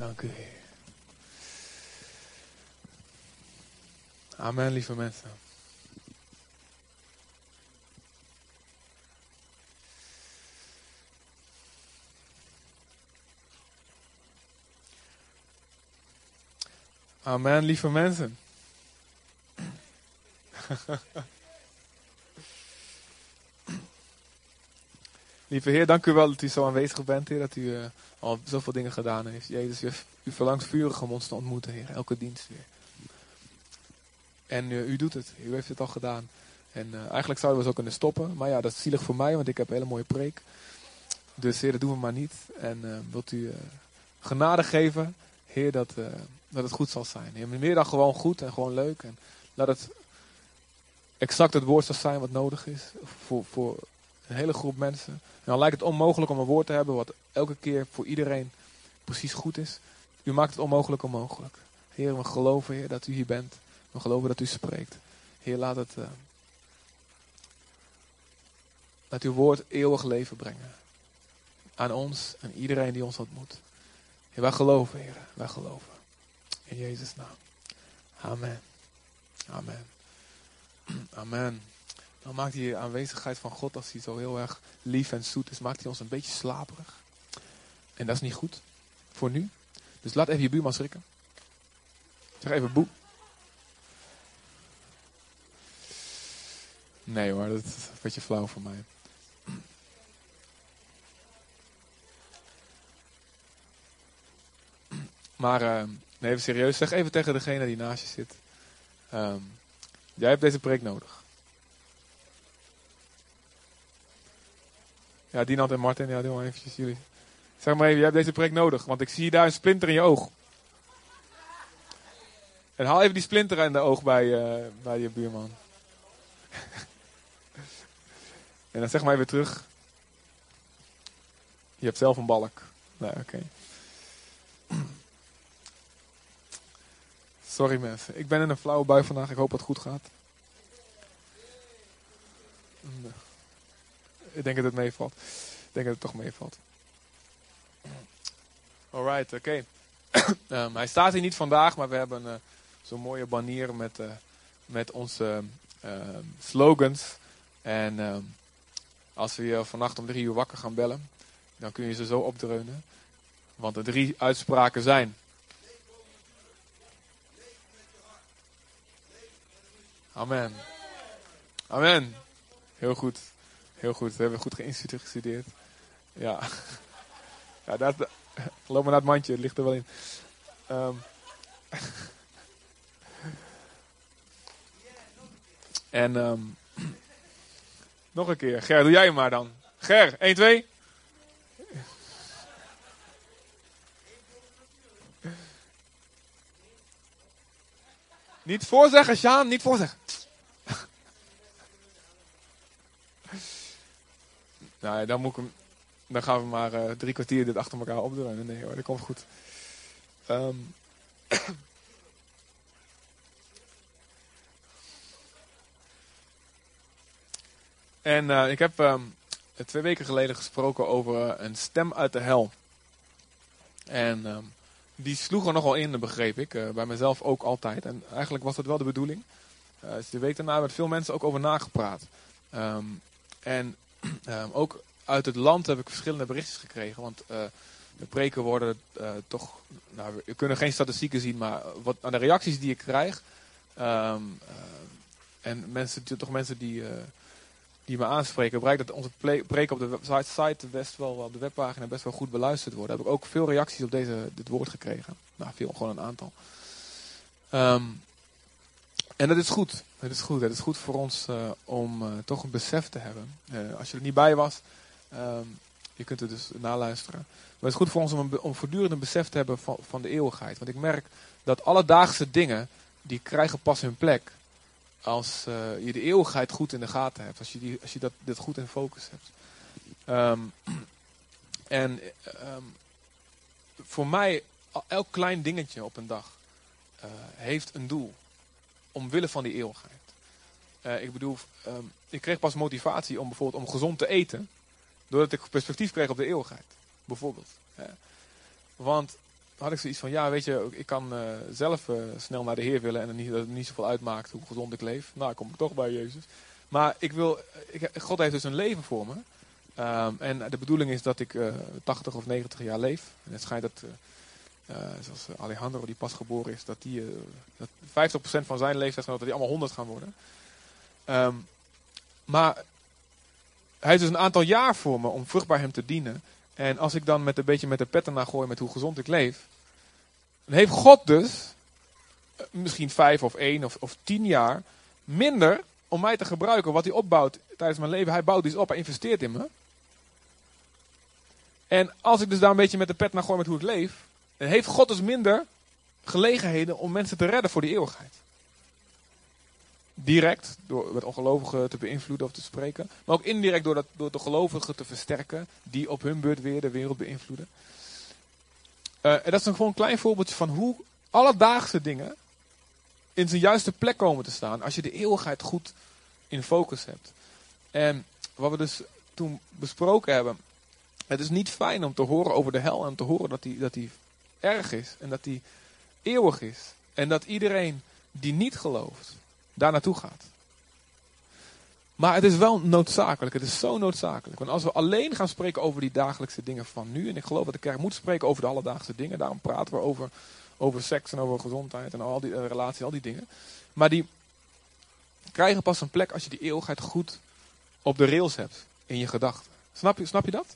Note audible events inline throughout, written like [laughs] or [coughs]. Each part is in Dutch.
Dank u, Heer. Amen, lieve mensen. Amen, lieve mensen. [laughs] lieve Heer, dank u wel dat u zo aanwezig bent, Heer. Dat u uh, al zoveel dingen gedaan heeft. Jezus, u, verlangt vurig om ons te ontmoeten, Heer. Elke dienst weer. En uh, u doet het. U heeft het al gedaan. En uh, eigenlijk zouden we zo kunnen stoppen. Maar ja, dat is zielig voor mij, want ik heb een hele mooie preek. Dus Heer, dat doen we maar niet. En wilt u genade geven, Heer, dat dat het goed zal zijn. Heer, meer dan gewoon goed en gewoon leuk. En laat het exact het woord zal zijn wat nodig is voor, voor een hele groep mensen. En dan lijkt het onmogelijk om een woord te hebben wat elke keer voor iedereen precies goed is. U maakt het onmogelijk onmogelijk. Heer, we geloven Heer, dat u hier bent. We geloven dat u spreekt. Heer, laat het. Uh, laat uw woord eeuwig leven brengen. Aan ons en iedereen die ons ontmoet. Heer, wij geloven, Heer. Wij geloven. In Jezus' naam. Amen. Amen. [clears throat] Amen. Dan maakt die aanwezigheid van God, als hij zo heel erg lief en zoet is, maakt hij ons een beetje slaperig. En dat is niet goed. Voor nu. Dus laat even je buurman schrikken. Zeg even boe. Nee hoor, dat is een beetje flauw voor mij. Maar uh, Nee, even serieus. Zeg even tegen degene die naast je zit. Um, jij hebt deze preek nodig. Ja, Dinant en Martin, ja, doe maar eventjes jullie. Zeg maar even, jij hebt deze preek nodig, want ik zie daar een splinter in je oog. En haal even die splinter in de oog bij, uh, bij je buurman. [laughs] en dan zeg maar even terug. Je hebt zelf een balk. Nee, oké. [clears throat] Sorry mensen, ik ben in een flauwe bui vandaag. Ik hoop dat het goed gaat. Ik denk dat het meevalt. Ik denk dat het toch meevalt. Alright, oké. Um, [coughs] hij staat hier niet vandaag, maar we hebben uh, zo'n mooie banier met, uh, met onze uh, slogans. En ehm, als we je vannacht om drie uur wakker gaan bellen, dan kun je ze zo opdreunen. Want de drie uitspraken zijn Amen. Amen. Heel goed. Heel goed. We hebben goed geïngestudeerd. Ja. [laughs] Ja, dat, [laughs] loop maar naar het mandje. Het ligt er wel in. Um. [laughs] En um, [clears throat] nog een keer. Ger, doe jij hem maar dan. Ger, 1, 2. Niet voorzeggen, Sjaan, niet voorzeggen. Nou, dan, moet ik hem, dan gaan we maar uh, drie kwartier dit achter elkaar opdruinen. Nee hoor, dat komt goed. Um. [clears throat] en uh, ik heb um, twee weken geleden gesproken over uh, een stem uit de hel. En um, die sloeg er nogal in, begreep ik. Bij mezelf ook altijd. En eigenlijk was dat wel de bedoeling. Dus de week daarna met veel mensen ook over nagepraat. En ook uit het land heb ik verschillende berichtjes gekregen. Want uh, de preken worden toch... Nou, we kunnen geen statistieken zien, maar wat, aan de reacties die ik krijg... Um, en mensen, toch mensen die die me aanspreken, blijkt dat onze preek op de site best wel op de webpagina best wel goed beluisterd wordt. Heb ik ook veel reacties op deze, dit woord gekregen. Nou, veel, gewoon een aantal. Um, en dat is goed. Het is goed. Het is goed voor ons uh, om uh, toch een besef te hebben. Uh, als je er niet bij was, um, je kunt het dus naluisteren. Maar het is goed voor ons om, om voortdurend een besef te hebben van, van de eeuwigheid. Want ik merk dat alledaagse dingen, die krijgen pas hun plek als je de eeuwigheid goed in de gaten hebt. Als je, die, als je dat, dit goed in focus hebt. Um, [clears throat] en um, voor mij, elk klein dingetje op een dag heeft een doel. Omwille van die eeuwigheid. Uh, ik bedoel, um, ik kreeg pas motivatie om bijvoorbeeld om gezond te eten. Doordat ik perspectief kreeg op de eeuwigheid. Bijvoorbeeld. Want had ik zoiets van, ja, weet je, ik kan eh, zelf eh, snel naar de Heer willen en niet, dat het niet zoveel uitmaakt hoe gezond ik leef. Nou, kom ik toch bij Jezus. Maar ik wil, ik, God heeft dus een leven voor me. Ehm, en de bedoeling is dat ik 80 of 90 jaar leef. En het schijnt dat, zoals Alejandro, die pas geboren is, dat, die, dat 50% van zijn leeftijd dat die allemaal 100 gaan worden. Ehm, maar hij heeft dus een aantal jaar voor me om vruchtbaar hem te dienen. En als ik dan met een beetje met de petten naar gooi met hoe gezond ik leef. Dan heeft God dus eh, misschien vijf of één of, of tien jaar minder om mij te gebruiken. Wat hij opbouwt tijdens mijn leven. Hij bouwt iets op, hij investeert in me. En als ik dus daar een beetje met de pet naar gooi met hoe ik leef. Heeft God dus minder gelegenheden om mensen te redden voor die eeuwigheid direct door met ongelovigen te beïnvloeden of te spreken. Maar ook indirect door, dat, door de gelovigen te versterken. Die op hun beurt weer de wereld beïnvloeden. Uh, en dat is een gewoon klein voorbeeldje van hoe alledaagse dingen in zijn juiste plek komen te staan. Als je de eeuwigheid goed in focus hebt. En wat we dus toen besproken hebben. Het is niet fijn om te horen over de hel en te horen dat die, dat die erg is. En dat die eeuwig is. En dat iedereen die niet gelooft, daar naartoe gaat. Maar het is wel noodzakelijk. Het is zo noodzakelijk. Want als we alleen gaan spreken over die dagelijkse dingen van nu. En ik geloof dat de kerk moet spreken over de alledaagse dingen. Daarom praten we over, over seks en over gezondheid en al die uh, relaties, al die dingen. Maar die krijgen pas een plek als je die eeuwigheid goed op de rails hebt in je gedachten. Snap je, snap je dat?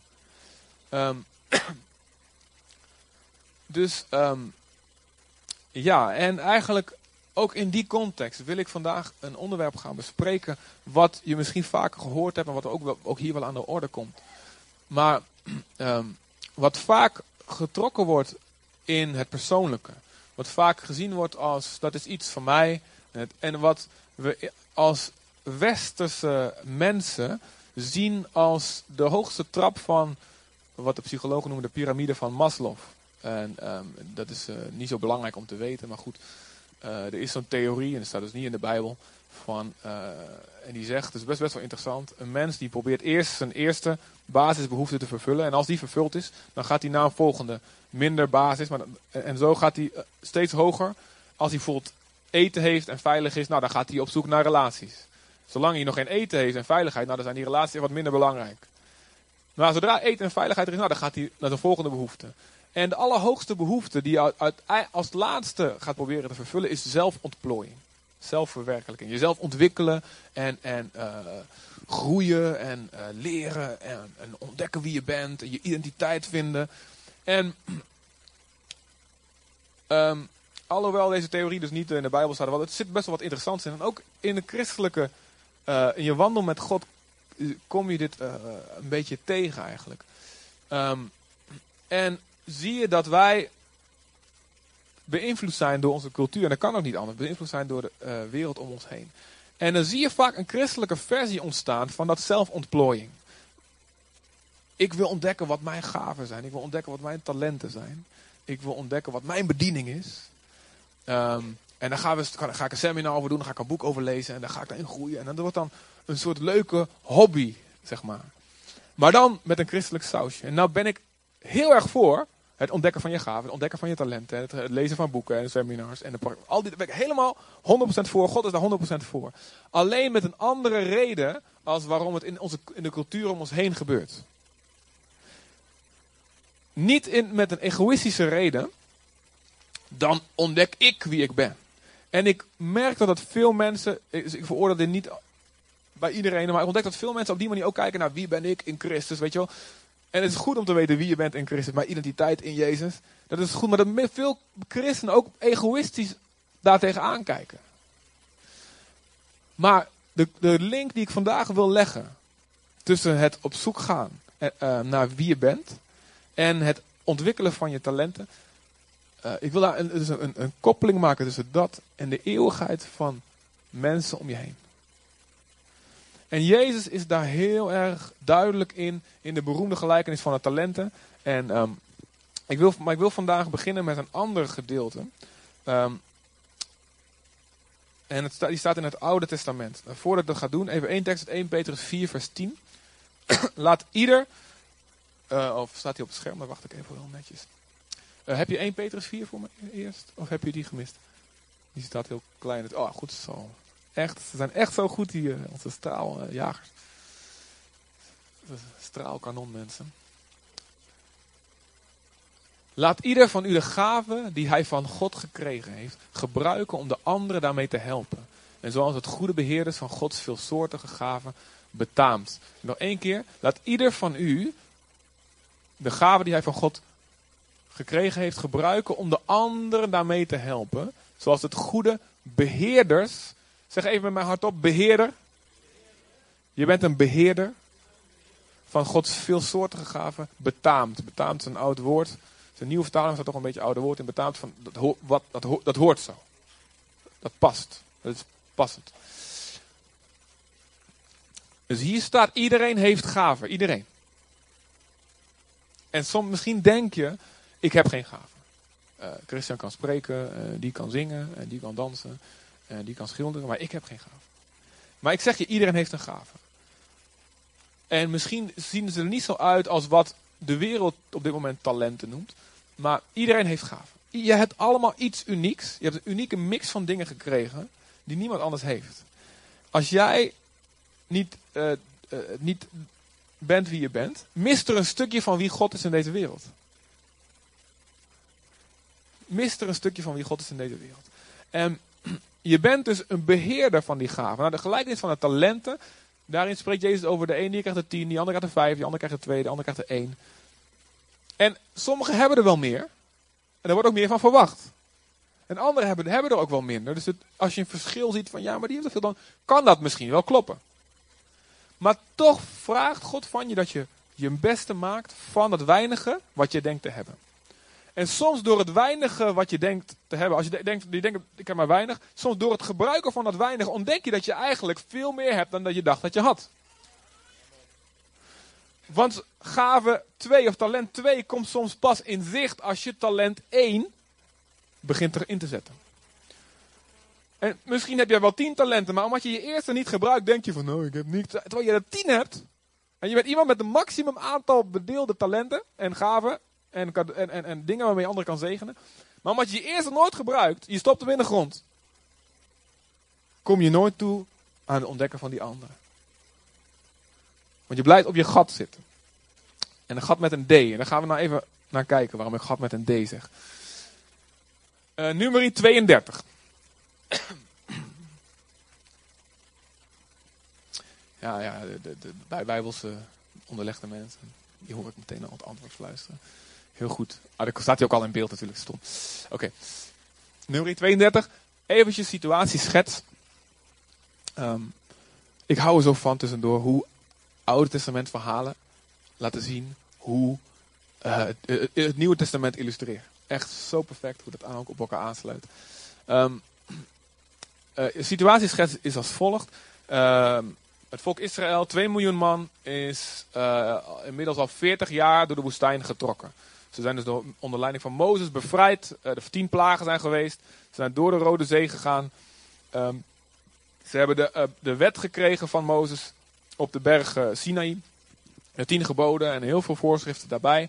Um, dus um, ja, en eigenlijk ook in die context wil ik vandaag een onderwerp gaan bespreken. Wat je misschien vaker gehoord hebt en wat ook, wel, ook hier wel aan de orde komt. Maar um, [clears throat] wat vaak getrokken wordt in het persoonlijke. Wat vaak gezien wordt als dat is iets van mij. En wat we als westerse mensen zien als de hoogste trap van wat de psychologen noemen de piramide van Maslow. En um, dat is uh, niet zo belangrijk om te weten, maar goed. Uh, er is zo'n theorie, en dat staat dus niet in de Bijbel, van, uh, en die zegt, het is best, best wel interessant, een mens die probeert eerst zijn eerste basisbehoefte te vervullen. En als die vervuld is, dan gaat hij naar een volgende, minder basis. Maar, en zo gaat hij steeds hoger. Als hij bijvoorbeeld eten heeft en veilig is, nou, dan gaat hij op zoek naar relaties. Zolang hij nog geen eten heeft en veiligheid, nou, dan zijn die relaties wat minder belangrijk. Maar zodra eten en veiligheid er is, nou, dan gaat hij naar de volgende behoefte. En de allerhoogste behoefte die je als laatste gaat proberen te vervullen is zelfontplooiing. Zelfverwerkelijking. Jezelf ontwikkelen en, en uh, groeien en uh, leren en, en, ontdekken wie je bent en je identiteit vinden. En um, [clears throat] alhoewel deze theorie dus niet in de Bijbel staat, want het zit best wel wat interessants in. En ook in de christelijke, uh, in je wandel met God kom je dit een beetje tegen eigenlijk. Um, en zie je dat wij beïnvloed zijn door onze cultuur. En dat kan ook niet anders. Beïnvloed zijn door de uh, wereld om ons heen. En dan zie je vaak een christelijke versie ontstaan van dat zelfontplooiing. Ik wil ontdekken wat mijn gaven zijn. Ik wil ontdekken wat mijn talenten zijn. Ik wil ontdekken wat mijn bediening is. Um, en dan gaan we, ga ik een seminar over doen, dan ga ik een boek over lezen en dan ga ik daarin groeien. En dan wordt dan een soort leuke hobby, zeg maar. Maar dan met een christelijk sausje. En nou ben ik heel erg voor het ontdekken van je gaven, het ontdekken van je talenten, het, lezen van boeken en seminars. En de, al die, ben ik helemaal 100% voor. God is daar 100% voor. Alleen met een andere reden als waarom het in, onze, in de cultuur om ons heen gebeurt. Niet in, met een egoïstische reden, dan ontdek ik wie ik ben. En ik merk dat dat veel mensen, ik, ik veroordeel dit niet bij iedereen, maar ik ontdek dat veel mensen op die manier ook kijken naar wie ben ik in Christus, weet je wel. En het is goed om te weten wie je bent in Christus, maar identiteit in Jezus. Dat is goed, maar dat veel christenen ook egoïstisch daartegen aankijken. Maar de, de link die ik vandaag wil leggen tussen het op zoek gaan uh, naar wie je bent en het ontwikkelen van je talenten. Uh, ik wil daar een, dus een, een koppeling maken tussen dat en de eeuwigheid van mensen om je heen. En Jezus is daar heel erg duidelijk in, in de beroemde gelijkenis van de talenten. En, um, ik wil, maar ik wil vandaag beginnen met een ander gedeelte. Um, en het die staat in het Oude Testament. Voordat ik dat ga doen, even één tekst uit 1 Petrus 4, vers 10. [clears throat] Laat ieder, uh, of staat hij op het scherm, dan wacht ik even heel netjes. Uh, heb je 1 Petrus 4 voor me eerst? Of heb je die gemist? Die staat heel klein. Oh, goed zo. Echt, ze zijn echt zo goed, die, onze straaljagers. Straalkanon mensen. Laat ieder van u de gave die hij van God gekregen heeft, gebruiken om de anderen daarmee te helpen. En zoals het goede beheerders van Gods veelsoortige gaven betaamt. Nog één keer. Laat ieder van u de gave die hij van God gekregen heeft gebruiken om de anderen daarmee te helpen. Zoals het goede beheerders. Zeg even met mijn hart op, beheerder. Je bent een beheerder van Gods veelsoortige gaven. Betaamt. Betaamt is een oud woord. Een nieuwe vertaling, staat toch een beetje oude woord in. Betaamt van, dat, wat, dat, dat hoort zo. Dat past. Dat is passend. Dus hier staat, iedereen heeft gaven. Iedereen. En soms, misschien denk je, ik heb geen gaven. Uh, Christian kan spreken, uh, die kan zingen, en die kan dansen, en die kan schilderen, maar ik heb geen gaven. Maar ik zeg je, iedereen heeft een gave. En misschien zien ze er niet zo uit als wat de wereld op dit moment talenten noemt. Maar iedereen heeft gaven. Je hebt allemaal iets unieks. Je hebt een unieke mix van dingen gekregen die niemand anders heeft. Als jij niet, uh, uh, niet bent wie je bent, mist er een stukje van wie God is in deze wereld. Mist er een stukje van wie God is in deze wereld. En je bent dus een beheerder van die gaven. Nou, de gelijkenis van de talenten, daarin spreekt Jezus over de een die krijgt de tien, die andere krijgt de vijf, die andere krijgt de twee, de andere krijgt de één. En sommigen hebben er wel meer. En er wordt ook meer van verwacht. En anderen hebben, hebben er ook wel minder. Dus het, als je een verschil ziet van ja, maar die heeft er veel, dan kan dat misschien wel kloppen. Maar toch vraagt God van je dat je je beste maakt van het weinige wat je denkt te hebben. En soms door het weinige wat je denkt te hebben, als je denkt, je ik heb maar weinig, soms door het gebruiken van dat weinige ontdek je dat je eigenlijk veel meer hebt dan dat je dacht dat je had. Want gave 2 of talent 2 komt soms pas in zicht als je talent 1 begint erin te zetten. En misschien heb jij wel 10 talenten, maar omdat je je eerste niet gebruikt, denk je van, nou, ik heb niets. Terwijl je er 10 hebt. En je bent iemand met een maximum aantal bedeelde talenten en gaven en, en, en, en dingen waarmee je anderen kan zegenen. Maar omdat je je eerste nooit gebruikt, je stopt hem in de grond, kom je nooit toe aan het ontdekken van die anderen. Want je blijft op je gat zitten. En een gat met een D. En daar gaan we nou even naar kijken waarom ik gat met een D zeg. Uh, nummer 32. ja, ja, de, bijbelse onderlegde mensen. Die hoor ik meteen al het antwoord fluisteren. Heel goed. Ah, daar staat hij ook al in beeld natuurlijk. Stom. Oké. Nummer 32. Eventjes situatieschets. Um, ik hou er zo van tussendoor hoe Oude Testament verhalen laten zien hoe uh, het, het, Nieuwe Testament illustreert. Echt zo perfect hoe dat ook op elkaar aansluit. Um, de situatieschets is als volgt. Uh, het volk Israël, 2 miljoen man, is inmiddels al 40 jaar door de woestijn getrokken. Ze zijn dus door, onder leiding van Mozes bevrijd. De tien plagen zijn geweest. Ze zijn door de Rode Zee gegaan. Um, ze hebben de, de wet gekregen van Mozes op de berg uh, Sinaï. De tien geboden en heel veel voorschriften daarbij.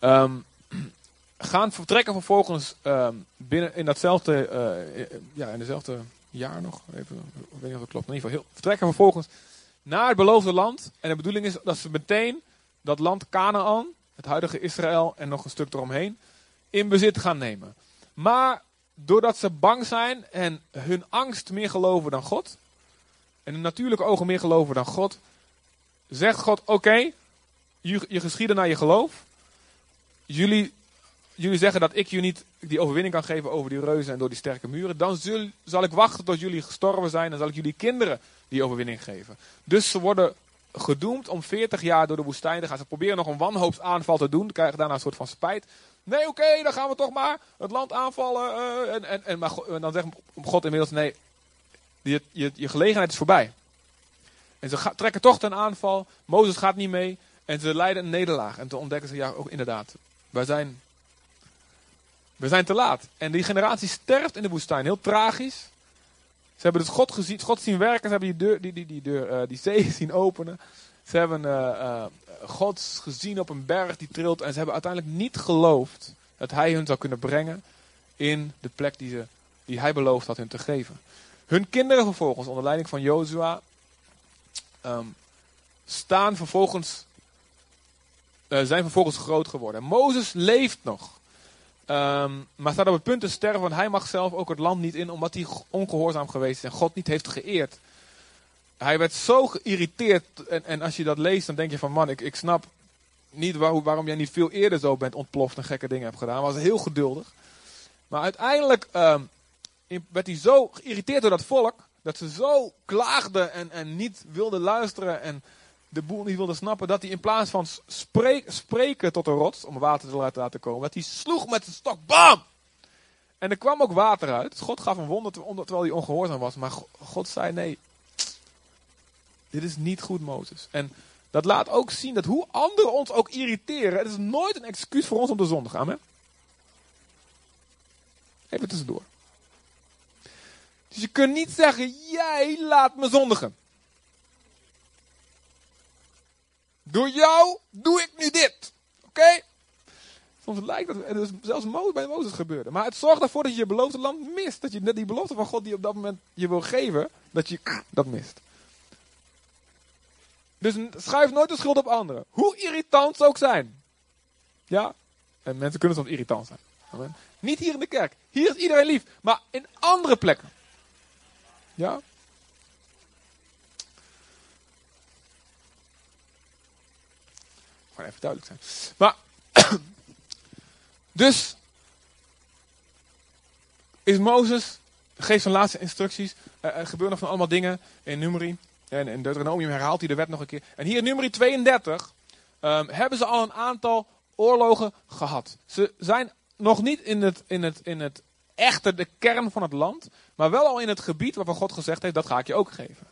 Um, [clears throat] gaan vertrekken vervolgens um, binnen in datzelfde, ja, in dezelfde jaar nog. Even, ik weet niet of dat klopt. In ieder geval heel, vertrekken vervolgens naar het beloofde land. En de bedoeling is dat ze meteen dat land Canaan, het huidige Israël en nog een stuk eromheen, in bezit gaan nemen. Maar doordat ze bang zijn en hun angst meer geloven dan God, en in natuurlijke ogen meer geloven dan God, zegt God: Oké, je, je geschieden naar je geloof. Jullie, jullie zeggen dat ik je niet die overwinning kan geven over die reuzen en door die sterke muren. Dan zal ik wachten tot jullie gestorven zijn en zal ik jullie kinderen die overwinning geven. Dus ze worden gedoemd om 40 jaar door de woestijn te gaan. Ze proberen nog een wanhoopsaanval te doen, krijgen daarna een soort van spijt. Nee, oké, dan gaan we toch maar het land aanvallen. Uh, en, en, en, maar dan zegt God inmiddels: nee, je, je, je gelegenheid is voorbij. En ze trekken toch ten aanval. Mozes gaat niet mee. En ze leiden een nederlaag. En toen ontdekken ze, ja, ook inderdaad. Wij zijn, we zijn te laat. En die generatie sterft in de woestijn. Heel tragisch. Ze hebben dus God, gezien, God zien werken. Ze hebben die, deur, die, die, die, deur, uh, die zee [laughs] zien openen. Ze hebben uh, uh, God gezien op een berg die trilt. En ze hebben uiteindelijk niet geloofd dat hij hun zou kunnen brengen in de plek die, ze, die hij beloofd had hun te geven. Hun kinderen vervolgens, onder leiding van Jozua, um, staan vervolgens, zijn vervolgens groot geworden. Mozes leeft nog. Um, maar staat op het punt te sterven, want hij mag zelf ook het land niet in, omdat hij ongehoorzaam geweest is en God niet heeft geëerd. Hij werd zo geïrriteerd, en, en als je dat leest, dan denk je van man, ik, ik snap niet waar, waarom jij niet veel eerder zo bent ontploft en gekke dingen hebt gedaan. Hij was heel geduldig. Maar uiteindelijk um, werd hij zo geïrriteerd door dat volk, dat ze zo klaagden en, en niet wilden luisteren en de boel niet wilden snappen, dat hij in plaats van spreken tot de rots, om water te laten komen, dat hij sloeg met zijn stok, bam! En er kwam ook water uit. God gaf een wonder terwijl hij ongehoorzaam was. Maar God zei nee, dit is niet goed Mozes. En dat laat ook zien dat hoe anderen ons ook irriteren, het is nooit een excuus voor ons om te zondigen. Amen. Even tussendoor. Dus je kunt niet zeggen, jij laat me zondigen. Door jou doe ik nu dit. Oké? Soms lijkt dat, het zelfs bij Mozes gebeurde. Maar het zorgt ervoor dat je je beloofde land mist. Dat je net die belofte van God die op dat moment je wil geven, dat je dat mist. Dus schuif nooit de schuld op anderen. Hoe irritant ze ook zijn. Ja? En mensen kunnen soms irritant zijn. Niet hier in de kerk. Hier is iedereen lief. Maar in andere plekken. Ja? Gewoon even duidelijk zijn. Maar, [clears throat] dus, is Mozes, geeft zijn laatste instructies. Er, er gebeuren nog van allemaal dingen in Numeri. En in Deuteronomium herhaalt hij de wet nog een keer. En hier in Numeri 32 um, hebben ze al een aantal oorlogen gehad. Ze zijn nog niet in het, in het, in het echte, de kern van het land. Maar wel al in het gebied waarvan God gezegd heeft, dat ga ik je ook geven.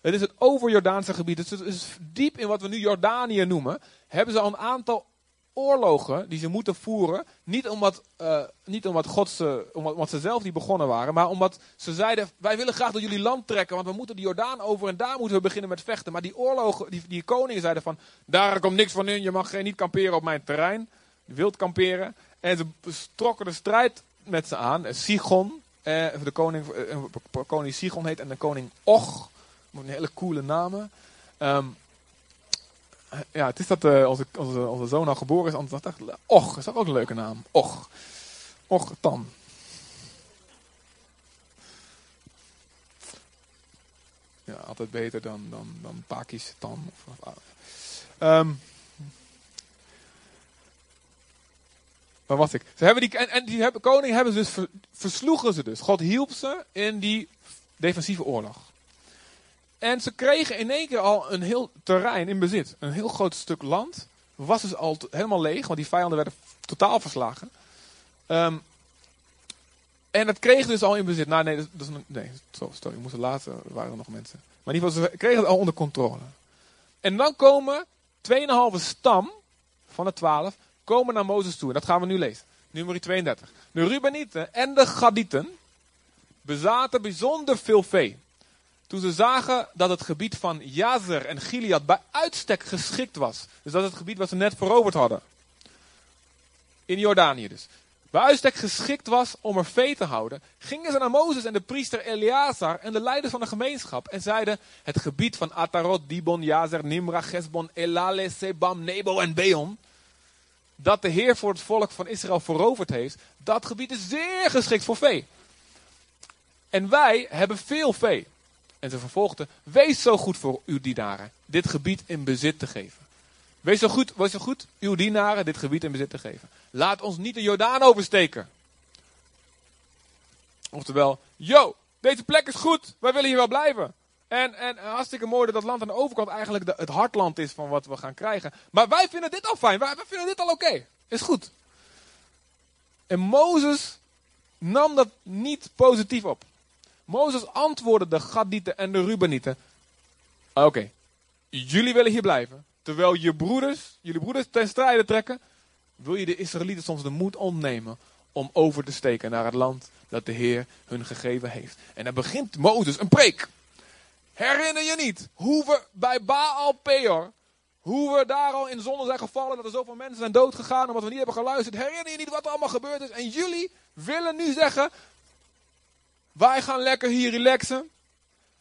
Het is het overjordaanse gebied. Het is diep in wat we nu Jordanië noemen. Hebben ze al een aantal oorlogen die ze moeten voeren. Niet omdat, uh, niet omdat, God ze, omdat, omdat, ze zelf die begonnen waren. Maar omdat ze zeiden, wij willen graag door jullie land trekken. Want we moeten de Jordaan over en daar moeten we beginnen met vechten. Maar die oorlogen, die, die koningen zeiden van, daar komt niks van in. Je mag geen, niet kamperen op mijn terrein. Je wilt kamperen. En ze trokken de strijd met ze aan. Sigon, eh, de koning, eh, koning Sigon heet en de koning Och. Hele coole namen. Um, ja, het is dat uh, onze, onze, onze zoon al geboren is. Anders dacht ik, Och, is dat ook een leuke naam? Och. Och Tan. Ja, altijd beter dan, dan, dan Pakistan. Of, um, waar was ik? Ze hebben die, en, en die hebben, koning hebben ze dus versloegen ze dus. God hielp ze in die defensieve oorlog. En ze kregen in één keer al een heel terrein in bezit. Een heel groot stuk land. Was dus al helemaal leeg, want die vijanden werden totaal verslagen. Um, en dat kregen dus al in bezit. Nou, nee, dat, is, nee sorry, moesten later, waren er nog mensen. Maar in ieder geval, ze kregen het al onder controle. En dan komen 2,5 stam van de 12 komen naar Mozes toe. En dat gaan we nu lezen. Nummer 32. De Rubenieten en de Gadieten bezaten bijzonder veel vee. Toen ze zagen dat het gebied van Jazer en Gilead bij uitstek geschikt was. Dus dat is het gebied wat ze net veroverd hadden. In Jordanië dus. Bij uitstek geschikt was om er vee te houden, gingen ze naar Mozes en de priester Eleazar en de leiders van de gemeenschap en zeiden: Het gebied van Atarot, Dibon, Jazer, Nimra, Gesbon, Elale, Sebam, Nebo en Beon, dat de Heer voor het volk van Israël veroverd heeft, dat gebied is zeer geschikt voor vee. En wij hebben veel vee. En ze vervolgden, wees zo goed voor uw dienaren dit gebied in bezit te geven. Wees zo goed, wees zo goed uw dienaren dit gebied in bezit te geven. Laat ons niet de Jordaan oversteken. Oftewel, yo, deze plek is goed, wij willen hier wel blijven. En, en hartstikke mooi dat dat land aan de overkant eigenlijk het hartland is van wat we gaan krijgen. Maar wij vinden dit al fijn, wij vinden dit al oké. Is goed. En Mozes nam dat niet positief op. Mozes antwoordde de Gadieten en de Rubenieten. Oké, jullie willen hier blijven. Terwijl je broeders, jullie broeders ten strijde trekken. Wil je de Israëlieten soms de moed ontnemen om over te steken naar het land dat de Heer hun gegeven heeft. En dan begint Mozes een preek. Herinner je niet hoe we bij Baal Peor Hoe we daar al in zonde zijn gevallen, dat er zoveel mensen zijn doodgegaan omdat we niet hebben geluisterd. Herinner je niet wat er allemaal gebeurd is? En jullie willen nu zeggen, wij gaan lekker hier relaxen.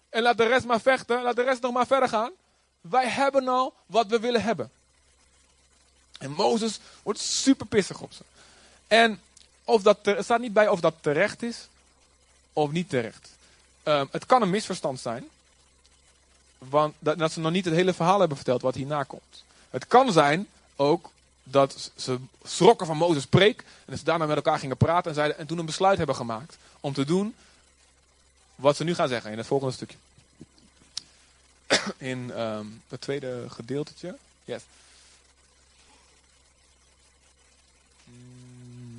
En laat de rest maar vechten, laat de rest nog maar verder gaan. Wij hebben al wat we willen hebben. En Mozes wordt super pissig op ze. En of dat staat niet bij of dat terecht is of niet terecht. Um, het kan een misverstand zijn. Want dat, dat, ze nog niet het hele verhaal hebben verteld wat hierna komt. Het kan zijn ook dat ze schrokken van Mozes preek. En dat ze daarna met elkaar gingen praten en, zeiden, en toen een besluit hebben gemaakt om te doen wat ze nu gaan zeggen in het volgende stukje. [clears throat] In um, het tweede gedeeltetje. Yes.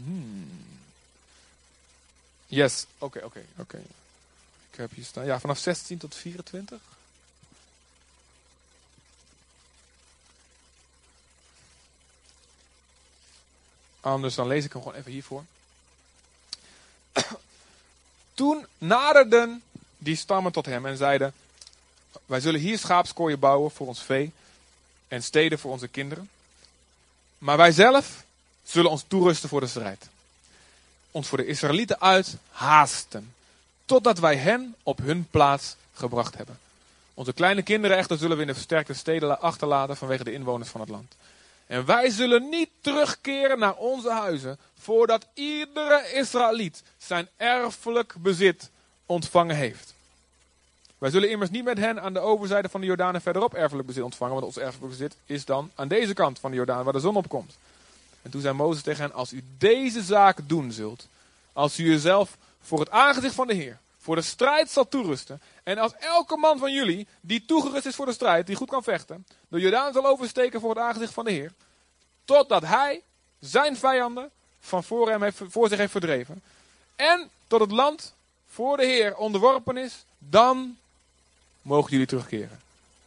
Hmm. Yes, oké, oké, oké. Ik heb hier staan. Ja, vanaf 16 tot 24. Anders dan lees ik hem gewoon even hiervoor. Toen naderden die stammen tot hem en zeiden: Wij zullen hier schaapskooien bouwen voor ons vee en steden voor onze kinderen. Maar wij zelf zullen ons toerusten voor de strijd. Ons voor de Israëlieten uit haasten, totdat wij hen op hun plaats gebracht hebben. Onze kleine kinderen echter zullen we in de versterkte steden achterlaten vanwege de inwoners van het land. En wij zullen niet terugkeren naar onze huizen voordat iedere Israëliet zijn erfelijk bezit ontvangen heeft. Wij zullen immers niet met hen aan de overzijde van de Jordaan en verderop erfelijk bezit ontvangen, want ons erfelijk bezit is dan aan deze kant van de Jordaan waar de zon opkomt. En toen zei Mozes tegen hen, als u deze zaak doen zult, als u uzelf voor het aangezicht van de Heer, voor de strijd zal toerusten, en als elke man van jullie, die toegerust is voor de strijd, die goed kan vechten, de Jordaan zal oversteken voor het aangezicht van de Heer, totdat hij zijn vijanden van voor, hem heeft, voor zich heeft verdreven, en tot het land voor de Heer onderworpen is, dan mogen jullie terugkeren.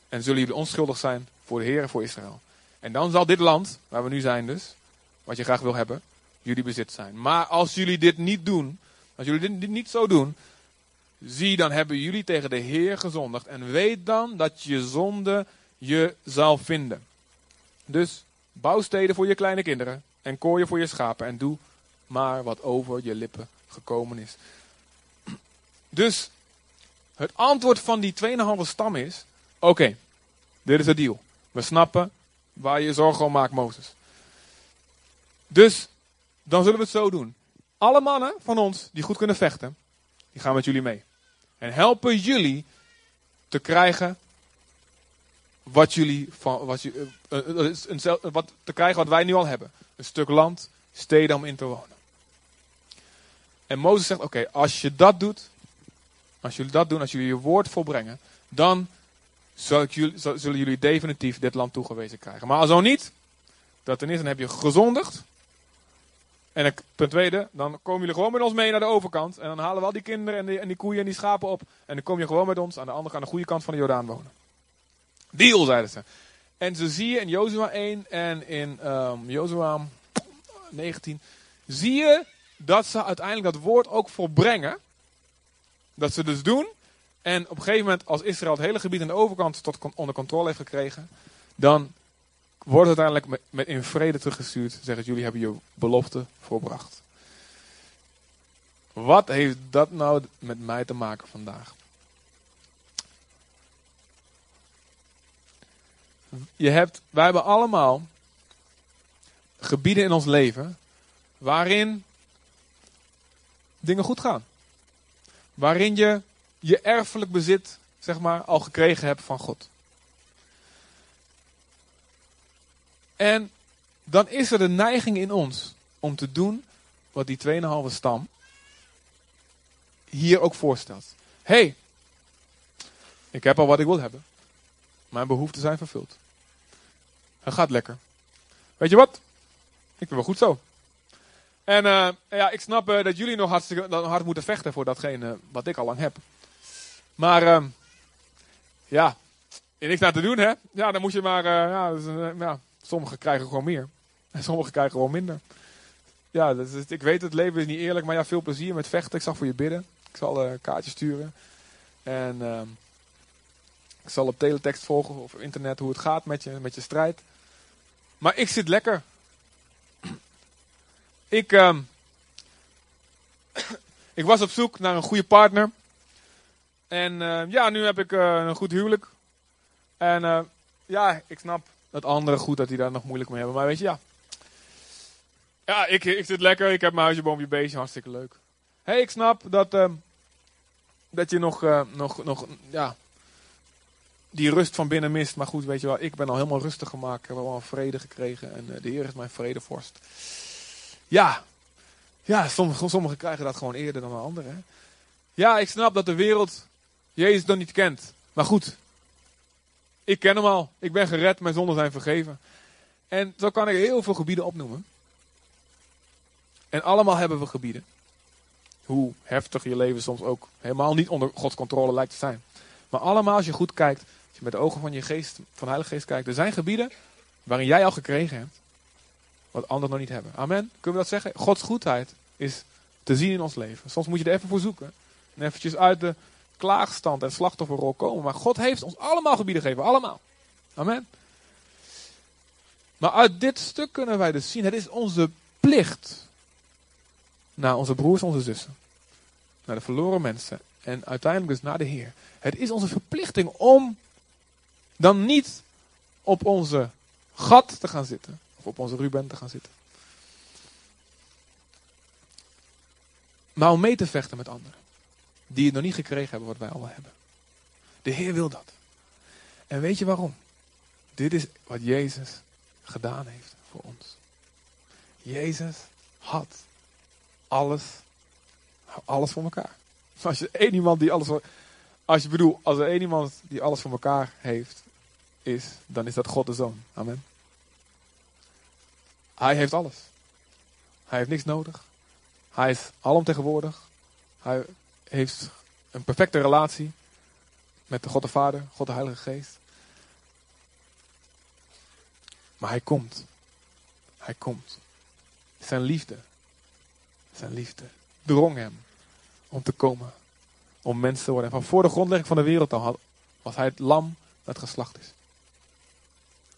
En zullen jullie onschuldig zijn voor de Heer en voor Israël. En dan zal dit land, waar we nu zijn dus, wat je graag wil hebben, jullie bezit zijn. Maar als jullie dit niet doen, als jullie dit niet zo doen, zie dan hebben jullie tegen de Heer gezondigd. En weet dan dat je zonde je zal vinden. Dus bouw steden voor je kleine kinderen en kooien voor je schapen en doe maar wat over je lippen gekomen is. Dus het antwoord van die 2,5 stam is: oké, dit is de deal. We snappen waar je zorgen om maakt, Mozes. Dus dan zullen we het zo doen. Alle mannen van ons die goed kunnen vechten, die gaan met jullie mee. En helpen jullie te krijgen wat jullie van wat, je, uh, wat te krijgen wat wij nu al hebben. Een stuk land, steden om in te wonen. En Mozes zegt: Oké, als je dat doet, als jullie dat doen, als jullie je woord volbrengen, dan zullen jullie definitief dit land toegewezen krijgen. Maar als zo niet, dat ten eerste dan heb je gezondigd. En ten tweede, dan komen jullie gewoon met ons mee naar de overkant. En dan halen we al die kinderen en die, en die koeien en die schapen op. En dan kom je gewoon met ons aan de andere aan de goede kant van de Jordaan wonen. Deal, zeiden ze. En ze zie je in Jozua 1 en in um, Jozua 19, zie je dat ze uiteindelijk dat woord ook volbrengen. Dat ze dus doen. En op een gegeven moment, als Israël het hele gebied aan de overkant tot onder controle heeft gekregen, dan wordt uiteindelijk met, in vrede teruggestuurd. Zeggen jullie hebben je belofte voorbracht. Wat heeft dat nou met mij te maken vandaag? Je hebt, wij hebben allemaal gebieden in ons leven waarin dingen goed gaan. Waarin je je erfelijk bezit, zeg maar, al gekregen hebt van God. En dan is er de neiging in ons om te doen wat die 2,5 stam hier ook voorstelt. hey, ik heb al wat ik wil hebben. Mijn behoeften zijn vervuld. Het gaat lekker. Weet je wat? Ik vind wel goed zo. En uh, ja, ik snap uh, dat jullie nog hard moeten vechten voor datgene wat ik al lang heb. Maar uh, ja, er niks aan te doen, hè? Ja, dan moet je maar. ja, dus, ja, sommigen krijgen gewoon meer. En sommigen krijgen gewoon minder. Ja, dat is, ik weet het leven is niet eerlijk, maar ja, veel plezier met vechten. Ik zal voor je bidden. Ik zal kaartjes sturen. En Ik zal op teletext volgen of op internet hoe het gaat met je, met je strijd. Maar ik zit lekker. [clears throat] Ik, uh, [clears throat] ik was op zoek naar een goede partner. En uh, ja, nu heb ik uh, een goed huwelijk. En uh, ja, ik snap dat anderen goed dat die daar nog moeilijk mee hebben. Maar weet je, ja. Ja, ik, ik zit lekker. Ik heb mijn huisje, boompje, beestje. Hartstikke leuk. hey, ik snap dat, ehm, dat je nog, nog, nog, ja, die rust van binnen mist. Maar goed, weet je wel, ik ben al helemaal rustig gemaakt. Ik heb al vrede gekregen. En de Heer is mijn vredevorst. Ja, ja sommigen, sommigen krijgen dat gewoon eerder dan de anderen. Hè? Ja, ik snap dat de wereld Jezus dan niet kent. Maar goed, ik ken hem al. Ik ben gered, mijn zonden zijn vergeven. En zo kan ik heel veel gebieden opnoemen. En allemaal hebben we gebieden. Hoe heftig je leven soms ook helemaal niet onder Gods controle lijkt te zijn. Maar allemaal als je goed kijkt, als je met de ogen van je geest, van de Heilige Geest kijkt, er zijn gebieden waarin jij al gekregen hebt, wat anderen nog niet hebben. Amen. Kunnen we dat zeggen? Gods goedheid is te zien in ons leven. Soms moet je er even voor zoeken. En eventjes uit de klaagstand en slachtofferrol komen. Maar God heeft ons allemaal gebieden gegeven. Allemaal. Amen. Maar uit dit stuk kunnen wij dus zien, het is onze plicht naar onze broers, onze zussen, naar de verloren mensen en uiteindelijk dus naar de Heer. Het is onze verplichting om dan niet op onze gat te gaan zitten, of op onze Ruben te gaan zitten. Maar om mee te vechten met anderen. Die het nog niet gekregen hebben wat wij al hebben. De Heer wil dat. En weet je waarom? Dit is wat Jezus gedaan heeft voor ons. Jezus had alles, alles voor elkaar. [laughs] Als je één iemand die alles voor, als je bedoelt, als er één iemand die alles voor elkaar heeft, is, dan is dat God de Zoon. Amen. Hij heeft alles. Hij heeft niks nodig. Hij is alomtegenwoordig. Hij heeft een perfecte relatie met de God de Vader, God de Heilige Geest. Maar hij komt. Hij komt. Zijn liefde. Zijn liefde drong hem om te komen. Om mens te worden. En van voor de grondlegging van de wereld al was hij het lam dat geslacht is.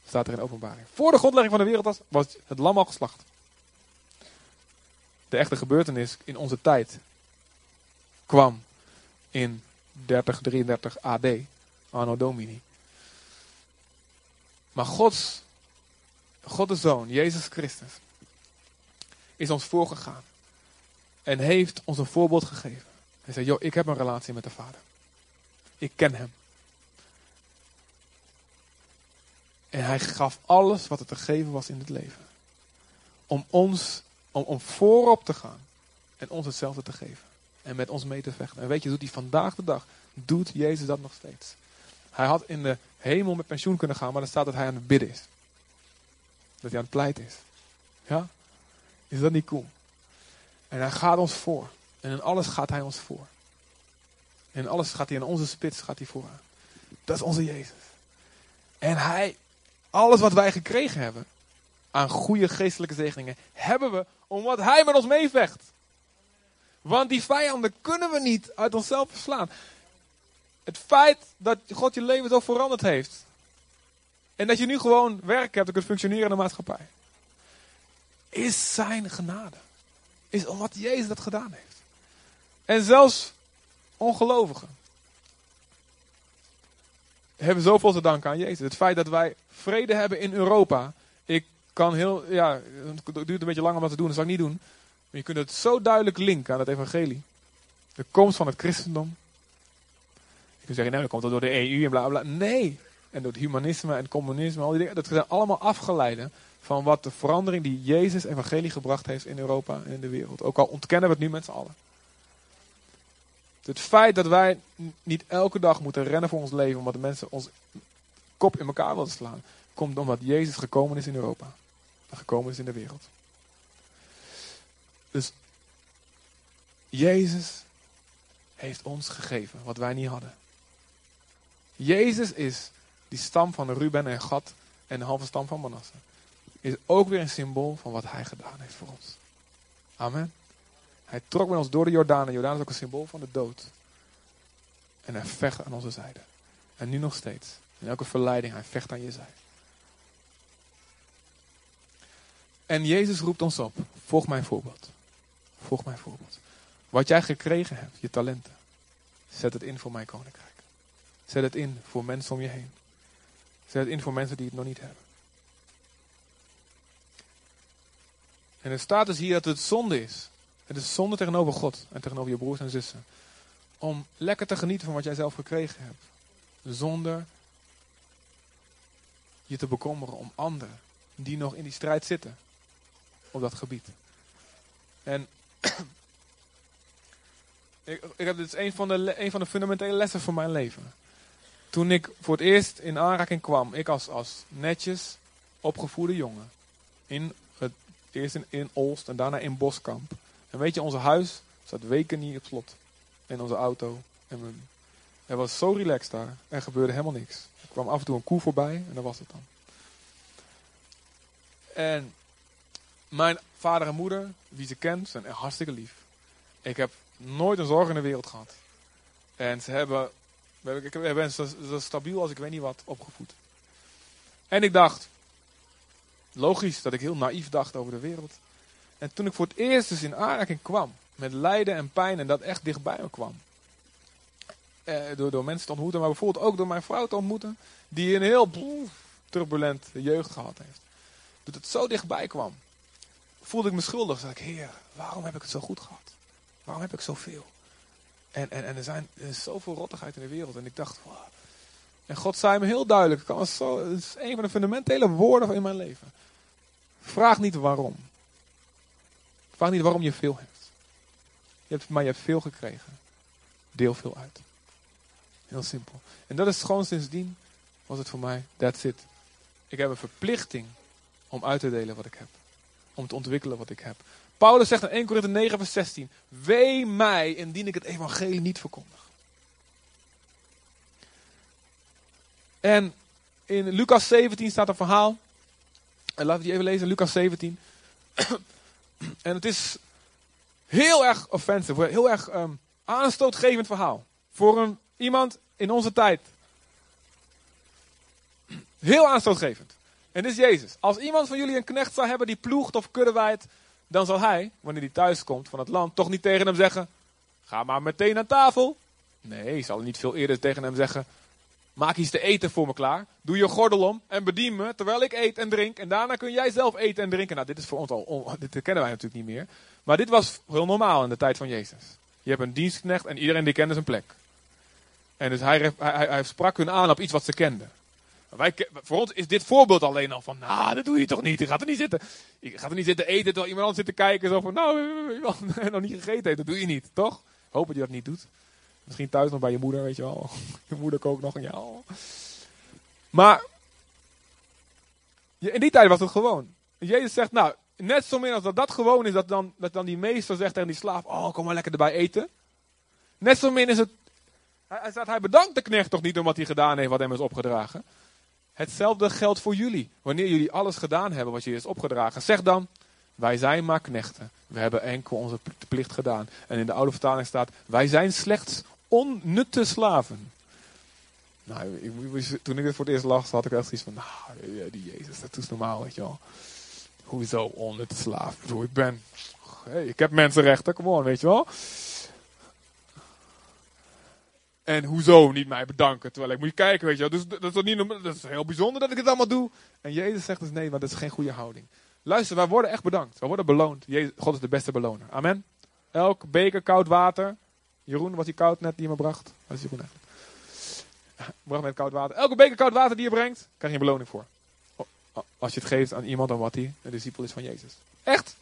Staat er in openbaring. Voor de grondlegging van de wereld was, was het lam al geslacht. De echte gebeurtenis in onze tijd kwam in 3033 AD, Anno Domini. Maar Gods, God de Zoon, Jezus Christus, is ons voorgegaan. En heeft ons een voorbeeld gegeven. Hij zei, joh, ik heb een relatie met de Vader. Ik ken hem. En hij gaf alles wat er te geven was in het leven. Om ons, om, om voorop te gaan. En ons hetzelfde te geven. En met ons mee te vechten. En weet je, doet hij vandaag de dag, doet Jezus dat nog steeds. Hij had in de hemel met pensioen kunnen gaan, maar dan staat dat hij aan het bidden is. Dat hij aan het pleiten is. Ja? Is dat niet cool? En hij gaat ons voor. En in alles gaat hij ons voor. In alles gaat hij in onze spits gaat hij vooraan. Dat is onze Jezus. En hij alles wat wij gekregen hebben aan goede geestelijke zegeningen, hebben we omdat Hij met ons meevecht. Want die vijanden kunnen we niet uit onszelf verslaan. Het feit dat God je leven zo veranderd heeft. En dat je nu gewoon werk hebt en kunt functioneren in de maatschappij. Is zijn genade. Is omdat Jezus dat gedaan heeft. En zelfs ongelovigen hebben zoveel te danken aan Jezus. Het feit dat wij vrede hebben in Europa. Ik kan heel, ja, het duurt een beetje lang om dat te doen, dat zal ik niet doen. Je kunt het zo duidelijk linken aan het evangelie. De komst van het christendom. Je kunt zeggen, nee, dat komt door de EU en bla bla. Nee. En door het humanisme en communisme, al die dingen. Dat zijn allemaal afgeleiden van wat de verandering die Jezus evangelie gebracht heeft in Europa en in de wereld. Ook al ontkennen we het nu met z'n allen. Het feit dat wij niet elke dag moeten rennen voor ons leven, omdat de mensen ons kop in elkaar willen slaan, komt omdat Jezus gekomen is in Europa. En gekomen is in de wereld. Dus Jezus heeft ons gegeven wat wij niet hadden. Jezus is die stam van Ruben en Gad en de halve stam van Manasse. Is ook weer een symbool van wat hij gedaan heeft voor ons. Amen. Hij trok met ons door de Jordaan. En Jordaan is ook een symbool van de dood. En hij vecht aan onze zijde. En nu nog steeds. In elke verleiding, hij vecht aan je zij. En Jezus roept ons op. Volg mijn voorbeeld. Volg mijn voorbeeld. Wat jij gekregen hebt, je talenten. Zet het in voor mijn koninkrijk. Zet het in voor mensen om je heen. Zet het in voor mensen die het nog niet hebben. En er staat dus hier dat het zonde is. Het is zonde tegenover God en tegenover je broers en zussen. Om lekker te genieten van wat jij zelf gekregen hebt. Zonder je te bekommeren om anderen die nog in die strijd zitten. Op dat gebied. En [coughs] ik, ik heb dit is een van, de, van de fundamentele lessen van mijn leven. Toen ik voor het eerst in aanraking kwam, ik als, als netjes opgevoede jongen. In het, eerst in, Olst en daarna in Boskamp. En weet je, onze huis zat weken niet op slot. In onze auto. En mijn, het was zo relaxed daar. Er gebeurde helemaal niks. Er kwam af en toe een koe voorbij en dat was het dan. En mijn vader en moeder, wie ze kent, zijn hartstikke lief. Ik heb nooit een zorg in de wereld gehad. En ze hebben, ik ben zo, zo stabiel als ik weet niet wat opgevoed. En ik dacht, logisch dat ik heel naïef dacht over de wereld. En toen ik voor het eerst dus in aanraking kwam met lijden en pijn en dat echt dichtbij me kwam. Eh, door, door mensen te ontmoeten, maar bijvoorbeeld ook door mijn vrouw te ontmoeten, die een heel turbulent jeugd gehad heeft. Toen het zo dichtbij kwam, voelde ik me schuldig. Zei ik, heer, waarom heb ik het zo goed gehad? Waarom heb ik zoveel? En, en, en er, zijn, er is zoveel rottigheid in de wereld. En ik dacht, wow. En God zei me heel duidelijk, het, zo, het is een van de fundamentele woorden in mijn leven. Vraag niet waarom. Vraag niet waarom je veel hebt. Je hebt maar je hebt veel gekregen. Deel veel uit. Heel simpel. En dat is gewoon sindsdien, was het voor mij, that's it. Ik heb een verplichting om uit te delen wat ik heb. Om te ontwikkelen wat ik heb. Paulus zegt in 1 Korinther 9 vers 16. Wee mij indien ik het evangelie niet verkondig. En in Lucas 17 staat een verhaal. En laten we die even lezen, Lucas 17. [clears throat] en het is heel erg offensive, heel erg um, aanstootgevend verhaal. Voor een, iemand in onze tijd. [clears throat] Heel aanstootgevend. En dit is Jezus. Als iemand van jullie een knecht zou hebben die ploegt of kudde dan zal hij, wanneer hij thuis komt van het land, toch niet tegen hem zeggen: Ga maar meteen aan tafel. Nee, zal niet veel eerder tegen hem zeggen: Maak iets te eten voor me klaar. Doe je gordel om en bedien me terwijl ik eet en drink. En daarna kun jij zelf eten en drinken. Nou, dit is voor ons al, dit kennen wij natuurlijk niet meer. Maar dit was heel normaal in de tijd van Jezus. Je hebt een dienstknecht en iedereen die kende zijn plek. En dus hij, hij, hij sprak hun aan op iets wat ze kenden. Voor ons is dit voorbeeld alleen al van, nou, dat doe je toch niet. Je gaat er niet zitten, je gaat er niet zitten eten terwijl iemand anders zit te kijken. Zo van, nou, nog niet gegeten. Dat doe je niet, toch? Hoop dat je dat niet doet. Misschien thuis nog bij je moeder, weet je wel. Je moeder kookt nog een jaar. Maar, in die tijd was het gewoon. Jezus zegt, nou, net zo min als dat dat gewoon is, dat dan, dat dan die meester zegt tegen die slaaf, oh, kom maar lekker erbij eten. Net zo min is het, hij, hij bedankt de knecht toch niet om wat hij gedaan heeft, wat hem is opgedragen. Hetzelfde geldt voor jullie. Wanneer jullie alles gedaan hebben wat je is opgedragen, zeg dan: Wij zijn maar knechten. We hebben enkel onze plicht gedaan. En in de oude vertaling staat: Wij zijn slechts onnutte slaven. Nou, ik, toen ik dit voor het eerst las, had ik echt zoiets van: Nou, die Jezus, dat is normaal, weet je wel. Hoezo onnutte slaaf? Ik ik ben. Hey, ik heb mensenrechten, gewoon, weet je wel. En hoezo niet mij bedanken? Terwijl ik moet kijken, weet je wel. Dus dat is, niet, dat is heel bijzonder dat ik het allemaal doe. En Jezus zegt dus nee, maar dat is geen goede houding. Luister, wij worden echt bedankt. We worden beloond. Jezus, God is de beste beloner. Amen. Elk beker koud water. Jeroen, was die koud net die je me bracht? Wat is Jeroen? [laughs] Bracht met koud water. Elke beker koud water die je brengt, krijg je een beloning voor. Als je het geeft aan iemand dan wat hij een discipel is van Jezus. Echt.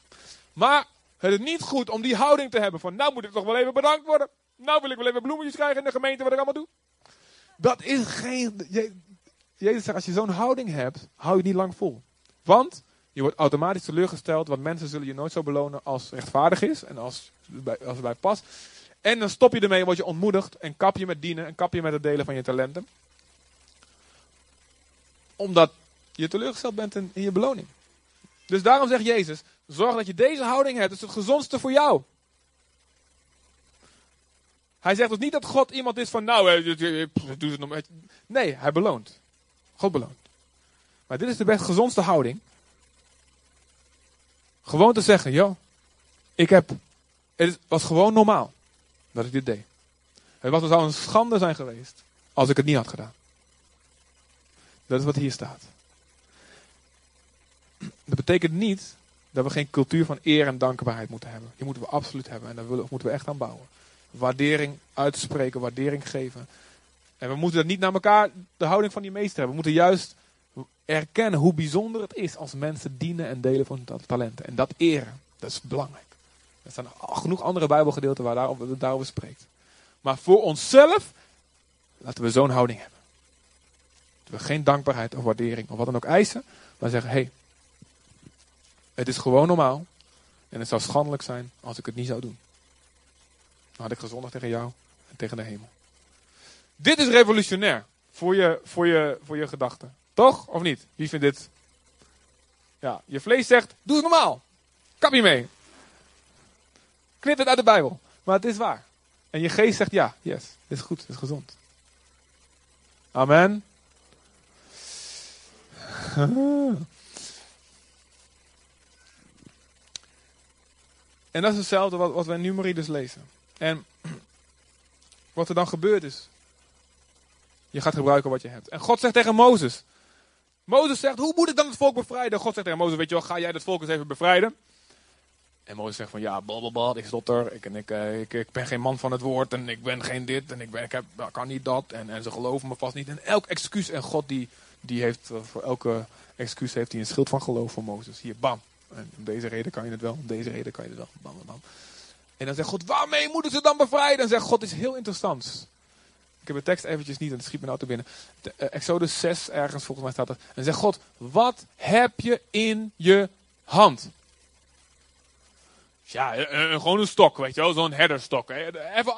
Maar het is niet goed om die houding te hebben van, nou moet ik toch wel even bedankt worden. Nou wil ik wel even bloemetjes krijgen in de gemeente wat ik allemaal doe. Dat is geen... Jezus zegt, als je zo'n houding hebt, hou je niet lang vol. Want je wordt automatisch teleurgesteld, want mensen zullen je nooit zo belonen als rechtvaardig is en als, als bij past. En dan stop je ermee, word je ontmoedigd en kap je met dienen en kap je met het delen van je talenten. Omdat je teleurgesteld bent in, in je beloning. Dus daarom zegt Jezus, zorg dat je deze houding hebt, het is het gezondste voor jou. Hij zegt dus niet dat God iemand is van, nou, doe het nog maar. Nee, hij beloont. God beloont. Maar dit is de best gezondste houding. Gewoon te zeggen, joh, ik heb, het was gewoon normaal dat ik dit deed. Het was, zou een schande zijn geweest als ik het niet had gedaan. Dat is wat hier staat. Dat betekent niet dat we geen cultuur van eer en dankbaarheid moeten hebben. Die moeten we absoluut hebben en daar moeten we echt aan bouwen. Waardering uitspreken, waardering geven. En we moeten dat niet naar elkaar de houding van die meester hebben. We moeten juist erkennen hoe bijzonder het is als mensen dienen en delen van hun talenten. En dat eren, dat is belangrijk. Er staan genoeg andere Bijbelgedeelten waar daarover, het daarover spreekt. Maar voor onszelf laten we zo'n houding hebben. We geen dankbaarheid of waardering of wat dan ook eisen, maar zeggen: hé, hey, het is gewoon normaal. En het zou schandelijk zijn als ik het niet zou doen. Had ik gezondigd tegen jou en tegen de hemel. Dit is revolutionair voor je, voor je, voor je gedachten. Toch? Of niet? Wie vindt dit? Ja, je vlees zegt, doe het normaal. Kap je mee. Knip het uit de Bijbel. Maar het is waar. En je geest zegt, ja, yes, is goed, is gezond. Amen. [laughs] En dat is hetzelfde wat, wat we in Numeri dus lezen. En wat er dan gebeurt is, je gaat gebruiken wat je hebt. En God zegt tegen Mozes, Mozes zegt, hoe moet ik dan het volk bevrijden? God zegt tegen Mozes, weet je wel, ga jij het volk eens even bevrijden? En Mozes zegt van, ja, blablabla, ik stotter, ik, en ik, eh, ik, ik, ben geen man van het woord en ik ben geen dit en ik, ben, ik heb, kan niet dat en, en ze geloven me vast niet. En elk excuus, en God die, die heeft, eh, voor elke excuus heeft hij een schild van geloof voor Mozes. Hier, bam. En om deze reden kan je het wel, om deze reden kan je het wel, bam, bam, bam. En dan zegt God, waarmee moeten ze dan bevrijden? En zegt God, is heel interessant. Ik heb de tekst eventjes niet, en het schiet me nou te binnen. De, uh, Exodus 6, ergens volgens mij staat er. En zegt God, wat heb je in je hand? Ja, een, gewoon een stok, weet je zo'n herderstok. Even,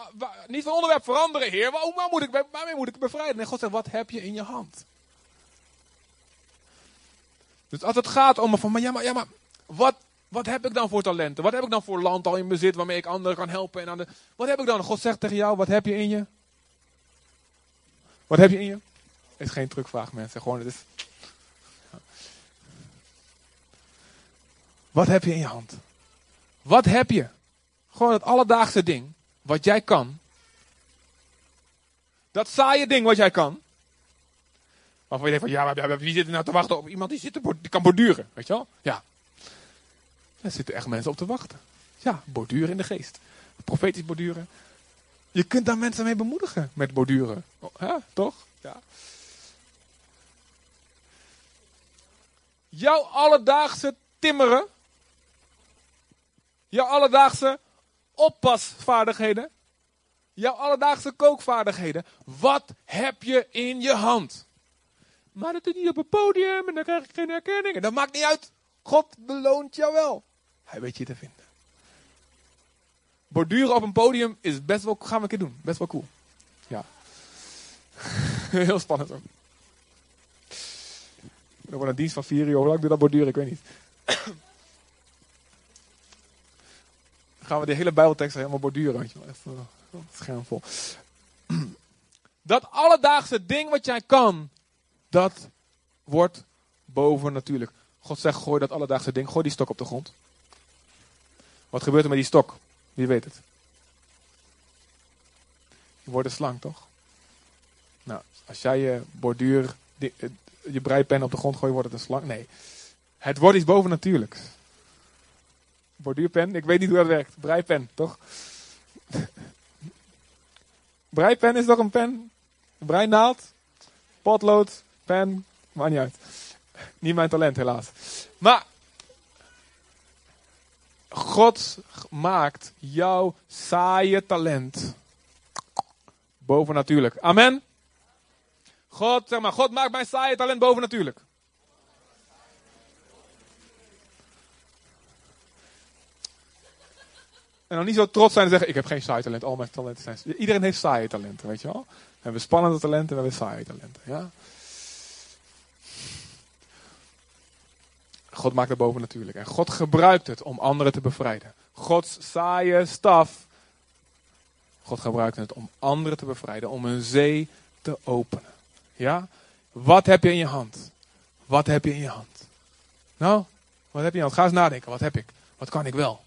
niet van onderwerp veranderen, heer. Waar, waar moet ik, waarmee moet ik bevrijden? En God zegt, wat heb je in je hand? Dus als het gaat om van, maar ja, maar, ja, maar wat, wat heb ik dan voor talenten? Wat heb ik dan voor land al in bezit waarmee ik anderen kan helpen? En de, wat heb ik dan? God zegt tegen jou, wat heb je in je? Wat heb je in je? Is geen trucvraag, mensen. Gewoon, het is. Wat heb je in je hand? Wat heb je? Gewoon het alledaagse ding. Wat jij kan. Dat saaie ding wat jij kan. Waarvan je denkt van, ja, wie zit er nou te wachten op iemand die, zit te die kan borduren? Weet je wel? Ja. Er zitten echt mensen op te wachten. Ja, borduren in de geest. Profetisch borduren. Je kunt daar mensen mee bemoedigen met borduren. Oh, toch? Ja. Jouw alledaagse timmeren. Jouw alledaagse oppasvaardigheden. Jouw alledaagse kookvaardigheden. Wat heb je in je hand? Maar dat is niet op een podium en dan krijg ik geen erkenning. En dat maakt niet uit. God beloont jou wel. Hij weet je te vinden. Borduren op een podium is best wel, gaan we een keer doen. Best wel cool. Ja. [laughs] Heel spannend ook. Er wordt een dienst van vier uur. Hoe lang doe dat borduren? Ik weet niet. [clears throat] Dan gaan we de hele Bijbeltekst helemaal borduren. Weet je wel. Even, uh, scherm vol. [clears throat] Dat alledaagse ding wat jij kan, dat wordt boven natuurlijk. God zegt, gooi dat alledaagse ding, gooi die stok op de grond. Wat gebeurt er met die stok? Wie weet het? Je wordt een slang, toch? Nou, als jij je borduur, je breipen op de grond gooit, wordt het een slang. Nee. Het wordt iets bovennatuurlijks. Borduurpen, ik weet niet hoe dat werkt. Breipen, toch? [laughs] Breipen is toch een pen? Breinaald? Potlood? Pen? Maakt niet uit. Niet mijn talent, helaas. Maar God maakt jouw saaie talent bovennatuurlijk. Amen. God, zeg maar, God maakt mijn saaie talent bovennatuurlijk. En dan niet zo trots zijn en zeggen: Ik heb geen saai talent, al mijn talenten zijn. Iedereen heeft saaie talenten, weet je wel? We hebben spannende talenten, we hebben saaie talenten. Ja? God maakt het boven natuurlijk. En God gebruikt het om anderen te bevrijden. Gods saaie staf God gebruikte het om anderen te bevrijden, om een zee te openen. Ja? Wat heb je in je hand? Wat heb je in je hand? Nou, wat heb je in je hand? Ga eens nadenken. Wat heb ik? Wat kan ik wel?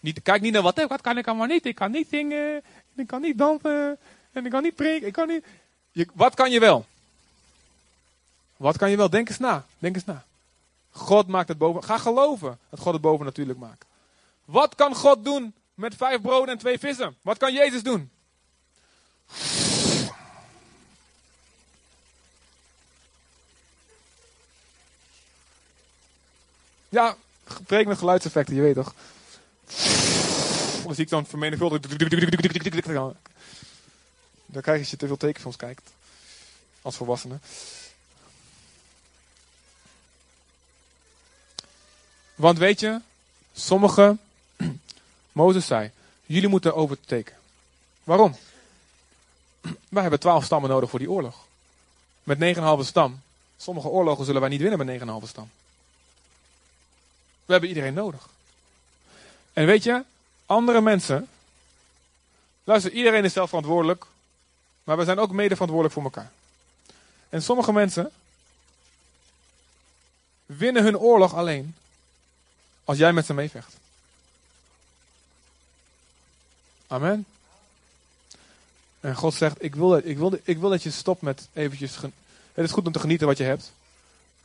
Niet, kijk niet naar wat, wat kan ik allemaal niet. Ik kan niet zingen, ik kan niet dansen, en ik kan niet preken, ik kan niet... Wat kan je wel? Wat kan je wel? Denk eens na. Denk eens na. God maakt het boven. Ga geloven dat God het boven natuurlijk maakt. Wat kan God doen met vijf broden en twee vissen? Wat kan Jezus doen? Ja, met geluidseffecten, je weet toch. Dan zie ik zo'n vermenigvuldigd. Dan krijg je als je te veel tekenfilms kijkt. Als volwassene. Want weet je, sommige, [clears throat] Mozes zei, jullie moeten overteken. Waarom? [clears throat] Wij hebben twaalf stammen nodig voor die oorlog. Met 9,5 stam. Sommige oorlogen zullen wij niet winnen met 9,5 stam. We hebben iedereen nodig. En weet je, andere mensen. Luister, iedereen is zelf verantwoordelijk. Maar we zijn ook mede verantwoordelijk voor elkaar. En sommige mensen winnen hun oorlog alleen als jij met ze meevecht. Amen. En God zegt, ik wil, dat, ik, wil, ik wil dat je stopt met eventjes... Het is goed om te genieten wat je hebt.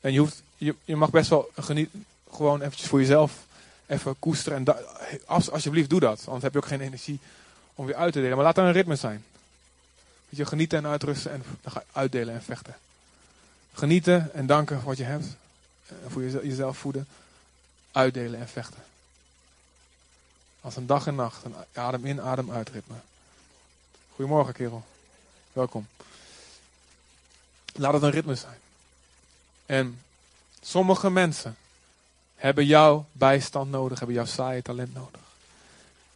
En je, hoeft, je, je mag best wel genieten, gewoon eventjes voor jezelf even koesteren. En als, alsjeblieft doe dat, anders heb je ook geen energie om weer uit te delen. Maar laat er een ritme zijn. Dat je genieten en uitrusten en dan ga uitdelen en vechten. Genieten en danken voor wat je hebt. Voor jezelf voeden uitdelen en vechten. Als een dag en nacht, een adem in, adem uit ritme. Goedemorgen kerel, welkom. Laat het een ritme zijn. En sommige mensen hebben jouw bijstand nodig, hebben jouw saaie talent nodig.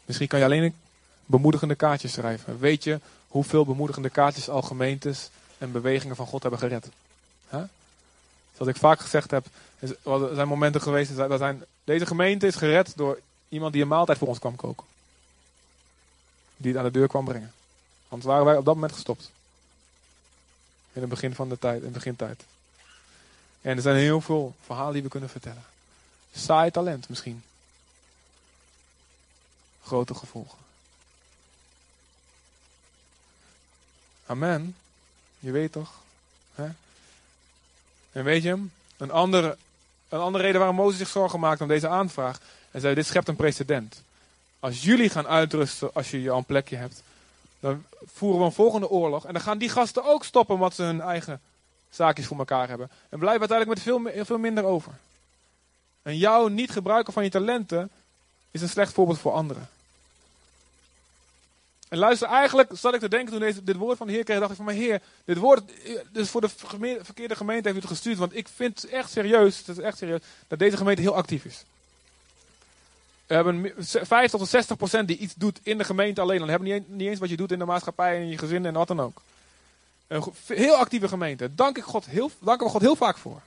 Misschien kan je alleen bemoedigende kaartjes schrijven. Weet je hoeveel bemoedigende kaartjes al gemeentes en bewegingen van God hebben gered? Huh? Zoals ik vaak gezegd heb, er zijn momenten geweest, dat zijn, deze gemeente is gered door iemand die een maaltijd voor ons kwam koken. Die het aan de deur kwam brengen. Anders waren wij op dat moment gestopt. In het begin van de tijd, in de begintijd. En er zijn heel veel verhalen die we kunnen vertellen. Saai talent misschien. Grote gevolgen. Amen. Je weet toch? Hè? En weet je, een andere, een andere reden waarom Mozes zich zorgen maakte om deze aanvraag. En zei, dit schept een precedent. Als jullie gaan uitrusten, als je je al een plekje hebt, dan voeren we een volgende oorlog. En dan gaan die gasten ook stoppen wat ze hun eigen zaakjes voor elkaar hebben. En blijven uiteindelijk met veel, veel minder over. En jouw niet gebruiken van je talenten is een slecht voorbeeld voor anderen. En luister, eigenlijk zat ik te denken toen deze, dit woord van de Heer kreeg, dacht ik van, mijn Heer, dit woord, dus voor de verkeerde gemeente heeft u het gestuurd, want ik vind echt serieus, het is echt serieus, dat deze gemeente heel actief is. We hebben 50 tot 60 procent die iets doet in de gemeente alleen. Dan hebben we niet, niet eens wat je doet in de maatschappij en in je gezin en wat dan ook. Een heel actieve gemeente. Dank ik God heel, danken we God heel vaak voor.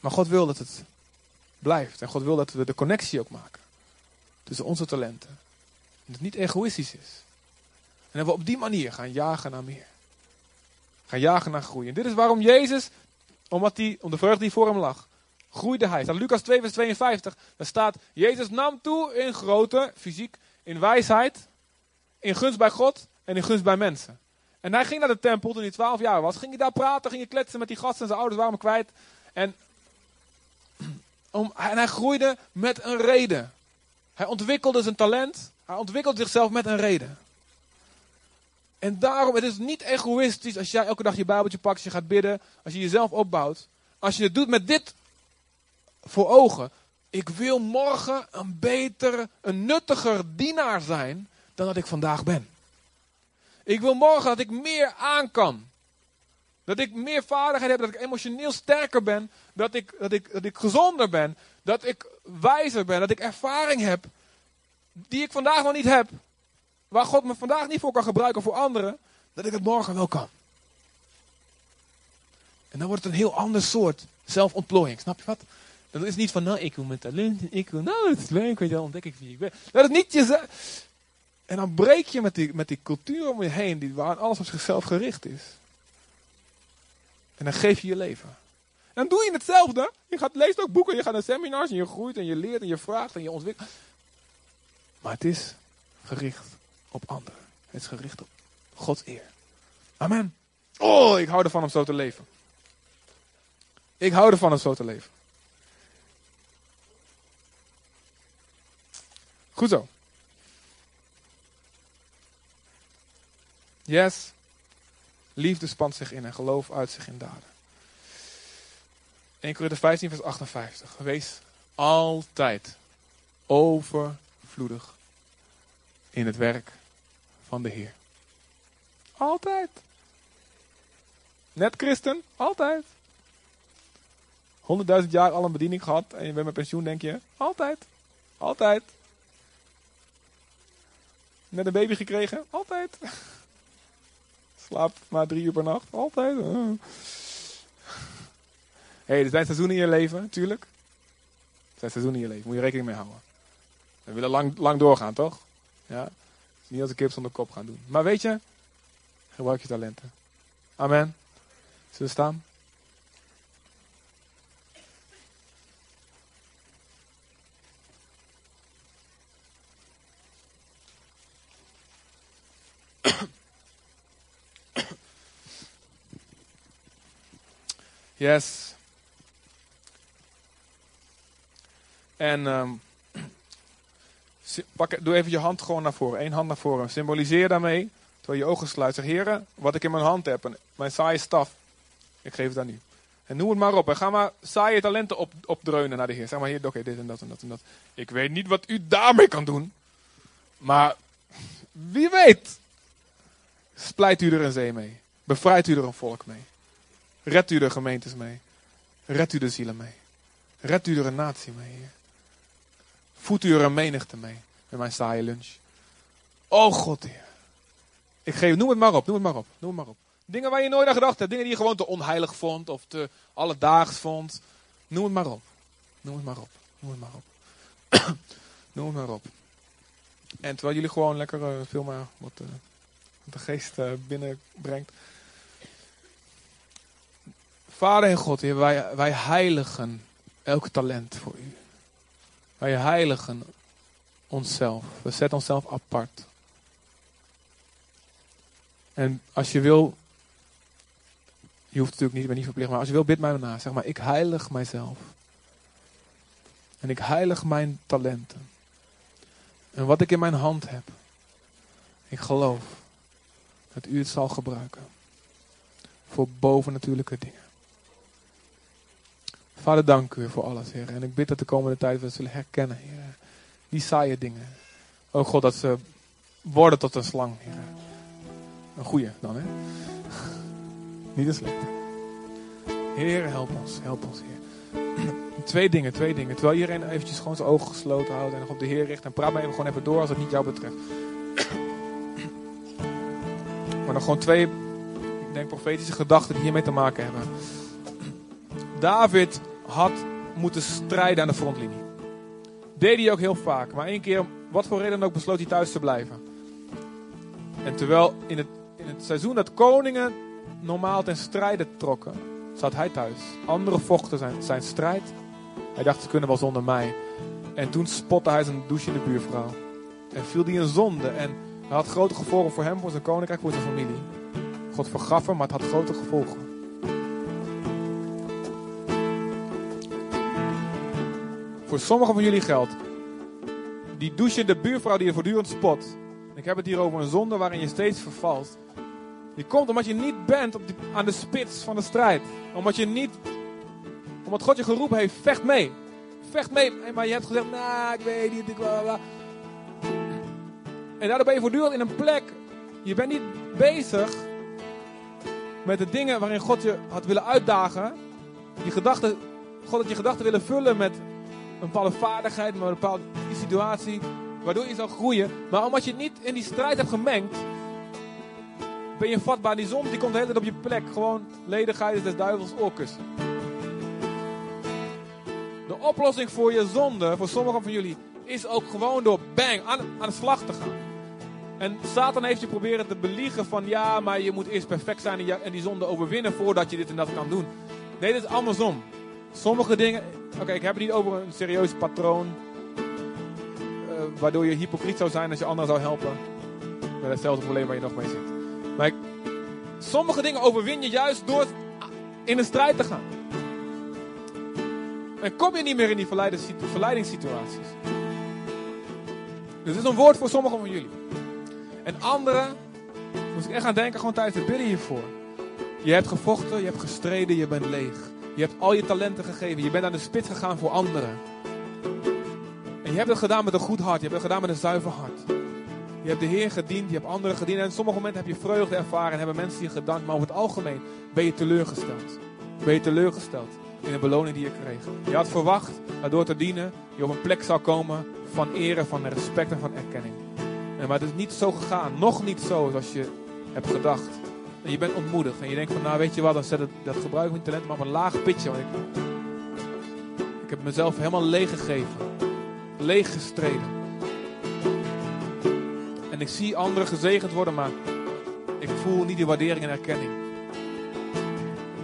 Maar God wil dat het blijft. En God wil dat we de connectie ook maken. Tussen onze talenten. Dat het niet egoïstisch is. En dat we op die manier gaan jagen naar meer. Gaan jagen naar groei. En dit is waarom Jezus, omdat hij, om de vreugde die voor hem lag, groeide hij. Staat Lucas 2 vers 52. Daar staat, Jezus nam toe in grootte, fysiek, in wijsheid, in gunst bij God en in gunst bij mensen. En hij ging naar de tempel toen hij 12 jaar was. Ging hij daar praten, ging hij kletsen met die gasten en zijn ouders waren hem kwijt. En, om, en hij groeide met een reden. Hij ontwikkelde zijn talent. Hij ontwikkelde zichzelf met een reden. En daarom, het is niet egoïstisch als jij elke dag je Bijbeltje pakt, als je gaat bidden, als je jezelf opbouwt. Als je het doet met dit voor ogen. Ik wil morgen een beter, een nuttiger dienaar zijn dan dat ik vandaag ben. Ik wil morgen dat ik meer aan kan. Dat ik meer vaardigheid heb, dat ik emotioneel sterker ben, dat ik, dat ik, dat ik gezonder ben, dat ik wijzer ben, dat ik ervaring heb die ik vandaag nog niet heb, waar God me vandaag niet voor kan gebruiken voor anderen, dat ik het morgen wel kan. En dan wordt het een heel ander soort zelfontplooiing. Snap je wat? Dat is niet van, nou, ik wil mijn talent, ik wil, nou, het is leuk, weet je, ontdek ik wie ik ben. Dat is niet jezelf. En dan breek je met die, met die cultuur om je heen, die, waar alles op zichzelf gericht is. En dan geef je je leven. En dan doe je hetzelfde. Je gaat, leest ook boeken, je gaat naar seminars en je groeit en je leert en je vraagt en je ontwikkelt. Maar het is gericht op anderen. Het is gericht op Gods eer. Amen. Oh, ik hou ervan om zo te leven. Ik hou ervan om zo te leven. Goed zo. Yes. Liefde spant zich in en geloof uit zich in daden. 1 Corinthië 15 vers 58. Wees altijd in het werk van de Heer. Altijd. Net christen, altijd. 100.000 jaar al een bediening gehad en je bent met pensioen, denk je? Altijd. Altijd. Net een baby gekregen? Altijd. [laughs] Slaapt maar drie uur per nacht? Altijd. hey, er zijn seizoenen in je leven, natuurlijk. Er zijn seizoenen in je leven, moet je rekening mee houden. We willen lang, lang doorgaan, toch? Ja. niet als een kip zonder kop gaan doen. Maar weet je, gebruik je talenten. Amen. Zullen we staan? Yes. En um, pak, doe even je hand gewoon naar voren. Eén hand naar voren. Symboliseer daarmee, terwijl je ogen sluit. Zeg, heren, wat ik in mijn hand heb, mijn saaie staf, ik geef het aan u. En noem het maar op. En ga maar saaie talenten op, opdreunen naar de Heer. Zeg maar, hier, oké, dit en dat en dat en dat. Ik weet niet wat u daarmee kan doen. Maar wie weet. Splijt u er een zee mee. Bevrijdt u er een volk mee. Red u de gemeentes mee. Red u de zielen mee. Red u er een natie mee, Heer. Voed u er een menigte mee. Met mijn saaie lunch. Oh God, Heer. Ik geef, noem het maar op, noem het maar op, noem het maar op. Dingen waar je nooit aan gedacht hebt. Dingen die je gewoon te onheilig vond of te alledaags vond. Noem het maar op. Noem het maar op. Noem het maar op. [coughs] noem het maar op. En terwijl jullie gewoon lekker uh, veel maar wat, wat de geest uh, binnenbrengt. Vader en God, Heer, wij, wij heiligen elk talent voor u. Wij heiligen onszelf. We zetten onszelf apart. En als je wil, je hoeft natuurlijk niet, ben niet verplicht, maar als je wil, bid mij na. Zeg maar, ik heilig mijzelf. En ik heilig mijn talenten. En wat ik in mijn hand heb, ik geloof dat u het zal gebruiken. Voor bovennatuurlijke dingen. Vader, dank u voor alles, Heer. En ik bid dat de komende tijd we zullen herkennen, Heer. Die saaie dingen. Oh God, dat ze worden tot een slang, Heer. Een goeie dan, hè? [laughs] Niet een slechte. Heer, help ons, help ons, Heer. [clears throat] Twee dingen, twee dingen. Terwijl iedereen eventjes gewoon zijn ogen gesloten houdt en nog op de Heer richt. En praat maar even gewoon even door als het niet jou betreft. [clears throat] Maar nog gewoon twee, ik denk, profetische gedachten die hiermee te maken hebben. [clears throat] David had moeten strijden aan de frontlinie. Deed hij ook heel vaak. Maar één keer, wat voor reden ook, besloot hij thuis te blijven. En terwijl in het, in het seizoen dat koningen normaal ten strijde trokken, zat hij thuis. Anderen vochten zijn, zijn strijd. Hij dacht, ze kunnen wel zonder mij. En toen spotte hij zijn douchende buurvrouw. En viel die in zonde. En hij had grote gevolgen voor hem, voor zijn koninkrijk, voor zijn familie. God vergaf hem, maar het had grote gevolgen. Voor sommigen van jullie geldt. Die douchende buurvrouw die je voortdurend spot. Ik heb het hier over een zonde waarin je steeds vervalt. Die komt omdat je niet bent op aan de spits van de strijd. Omdat je niet, omdat God je geroepen heeft, vecht mee. Vecht mee. Maar je hebt gezegd, nou, ik weet niet. En daardoor ben je voortdurend in een plek. Je bent niet bezig met de dingen waarin God je had willen uitdagen. Je gedachten, God had je gedachten willen vullen met een bepaalde vaardigheid, met een bepaalde situatie, waardoor je zou groeien. Maar omdat je niet in die strijd hebt gemengd, ben je vatbaar. Die zon die komt de hele tijd op je plek. Gewoon ledigheid is des duivels oorkussen. De oplossing voor je zonde, voor sommigen van jullie, is ook gewoon door bang aan, aan de slag te gaan. En Satan heeft je proberen te beliegen van ja, maar je moet eerst perfect zijn en die zonde overwinnen voordat je dit en dat kan doen. Nee, dit is andersom. Sommige dingen, oké, ik heb het niet over een serieus patroon, eh, waardoor je hypocriet zou zijn als je anderen zou helpen. Met hetzelfde probleem waar je nog mee zit. Maar sommige dingen overwin je juist door in een strijd te gaan. En kom je niet meer in die verleidings- verleidingssituaties. Dus dit is een woord voor sommigen van jullie. En anderen, moest ik echt aan denken, gewoon tijdens het bidden hiervoor. Je hebt gevochten, je hebt gestreden, je bent leeg. Je hebt al je talenten gegeven, je bent aan de spits gegaan voor anderen. En je hebt het gedaan met een goed hart, je hebt het gedaan met een zuiver hart. Je hebt de Heer gediend, je hebt anderen gediend. En op sommige momenten heb je vreugde ervaren en hebben mensen je gedankt. Maar over het algemeen ben je teleurgesteld. Ben je teleurgesteld in de beloning die je kreeg. Je had verwacht dat door te dienen je op een plek zou komen van ere, van respect en van erkenning. En maar het is niet zo gegaan. Nog niet zo zoals je hebt gedacht. En je bent ontmoedigd. En je denkt van nou weet je wat, dan zet het, dat gebruik ik mijn talent maar op een laag pitje. Want ik, ik heb mezelf helemaal leeg gegeven. Leeg gestreden. En ik zie anderen gezegend worden, maar ik voel niet die waardering en erkenning.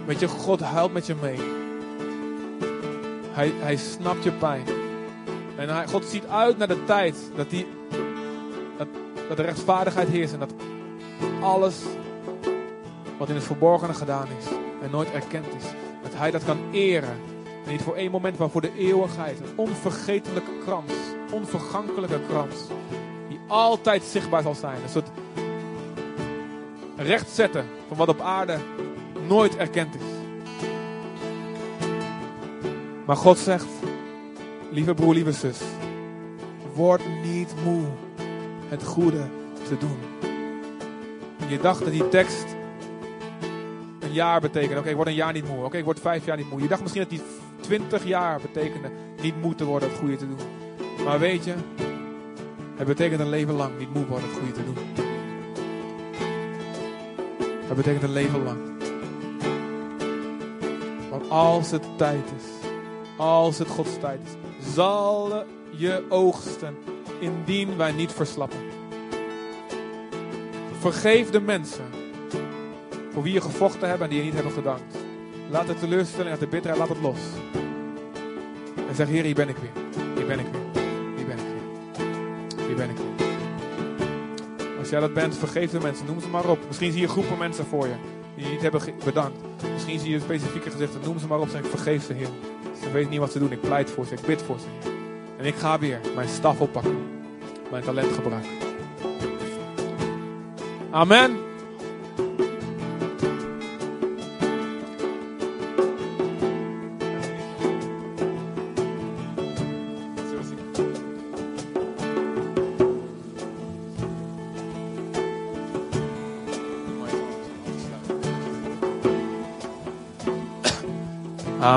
Weet je, God huilt met je mee. Hij, hij snapt je pijn. En hij, God ziet uit naar de tijd dat, die, dat de rechtvaardigheid heerst. En dat alles wat in het verborgene gedaan is en nooit erkend is. Dat hij dat kan eren. En niet voor één moment, maar voor de eeuwigheid. Een onvergetelijke krans. Onvergankelijke krans. Die altijd zichtbaar zal zijn. Een soort rechtzetten van wat op aarde nooit erkend is. Maar God zegt, lieve broer, lieve zus, word niet moe het goede te doen. Je dacht dat die tekst een jaar betekende. Oké, ik word een jaar niet moe. Oké, ik word vijf jaar niet moe. Je dacht misschien dat die twintig jaar betekende niet moe te worden het goede te doen. Maar weet je, het betekent een leven lang niet moe worden het goede te doen. Het betekent een leven lang. Want als het tijd is, als het Gods tijd is, zal je oogsten indien wij niet verslappen. Vergeef de mensen voor wie je gevochten hebt en die je niet hebben gedankt. Laat de teleurstelling, laat de bitterheid, laat het los. En zeg, Heer, hier ben ik weer. Hier ben ik weer. Hier ben ik weer. Hier ben ik weer. Als jij dat bent, vergeef de mensen. Noem ze maar op. Misschien zie je groepen mensen voor je die je niet hebben bedankt. Misschien zie je specifieke gezichten. Noem ze maar op. Zeg, vergeef ze, Heer. Ze weten niet wat ze doen. Ik pleit voor ze. Ik bid voor ze. En ik ga weer mijn staf oppakken. Mijn talent gebruiken. Amen.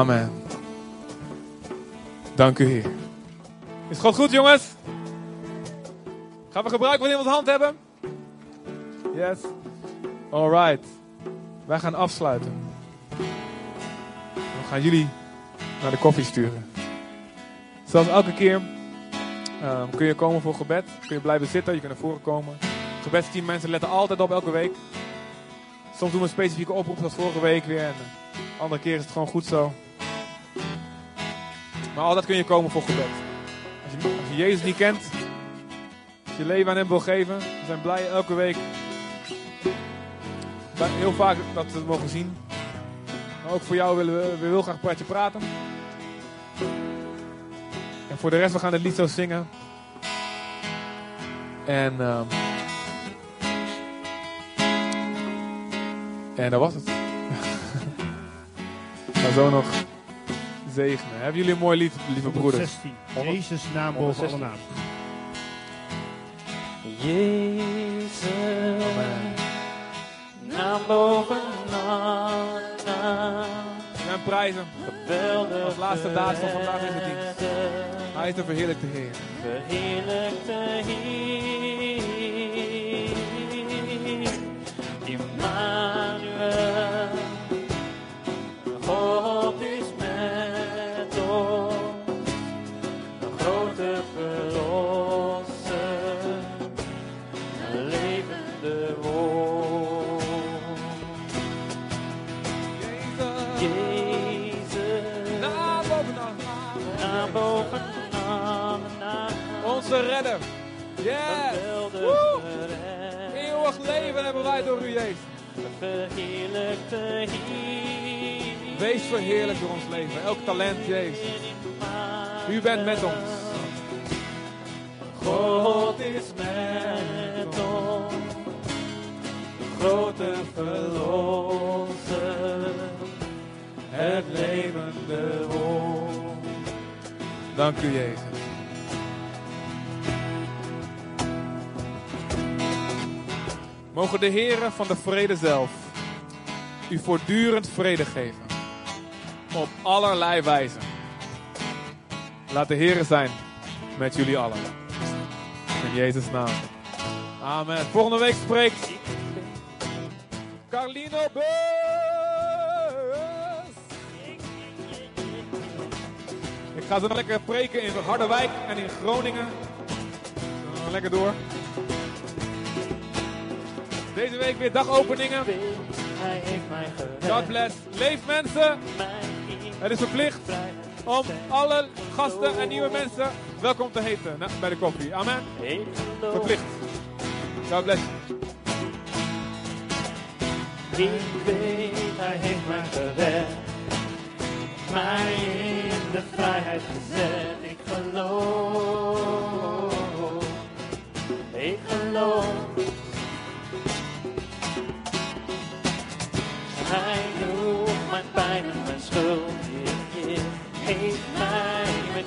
Amen. Dank u, Heer. Is God goed, jongens? Gaan we gebruik in onze hand hebben? Yes. Alright. Wij gaan afsluiten. We gaan jullie naar de koffie sturen. Zoals elke keer ehm, kun je komen voor gebed. Kun je blijven zitten, je kunt naar voren komen. Gebedsteam mensen letten altijd op elke week. Soms doen we een specifieke oproep zoals vorige week weer. En de andere keer is het gewoon goed zo. Maar altijd kun je komen voor gebed. Als je, als je Jezus niet kent, als je leven aan hem wil geven, we zijn blij elke week. Heel vaak dat we het mogen zien. Maar ook voor jou willen we, we willen graag met je praten. En voor de rest, we gaan het lied zo zingen. En, ehm, en dat was het. [laughs] ga zo nog zegenen. Hebben jullie een mooi lied, lieve broeders? 16. Jezus naam boven alle 116. naam. Jezus, Amen. naam boven alle naam. We gaan prijzen. Geweldig Als laatste daad van vandaag is het dienst. Hij is de verheerlijkte Heer. Verheerlijkte Heer. Onze redder. Yes. Woe. Eeuwig leven hebben wij door u, Jezus. Wees verheerlijk door ons leven. Elk talent, Jezus. U bent met ons. God is met ons. Grote verlosser. Het levende woord. Dank u, Jezus. Mogen de Heren van de vrede zelf u voortdurend vrede geven. Op allerlei wijzen. Laat de Heren zijn met jullie allen. In Jezus' naam. Amen. Volgende week spreekt Carlino Bus. Ik ga zo lekker preken in Harderwijk en in Groningen. Lekker door. Deze week weer dagopeningen. God bless. Leef mensen. Het is verplicht om alle gasten en nieuwe mensen welkom te heten na- bij de koffie. Amen. Verplicht. God bless. Ik weet, hij heeft mij gered. Mij in de vrijheid gezet. Ik geloof. Ik geloof. Hij droeg mijn pijn en mijn schuld. Heer, Heer, heeft mij met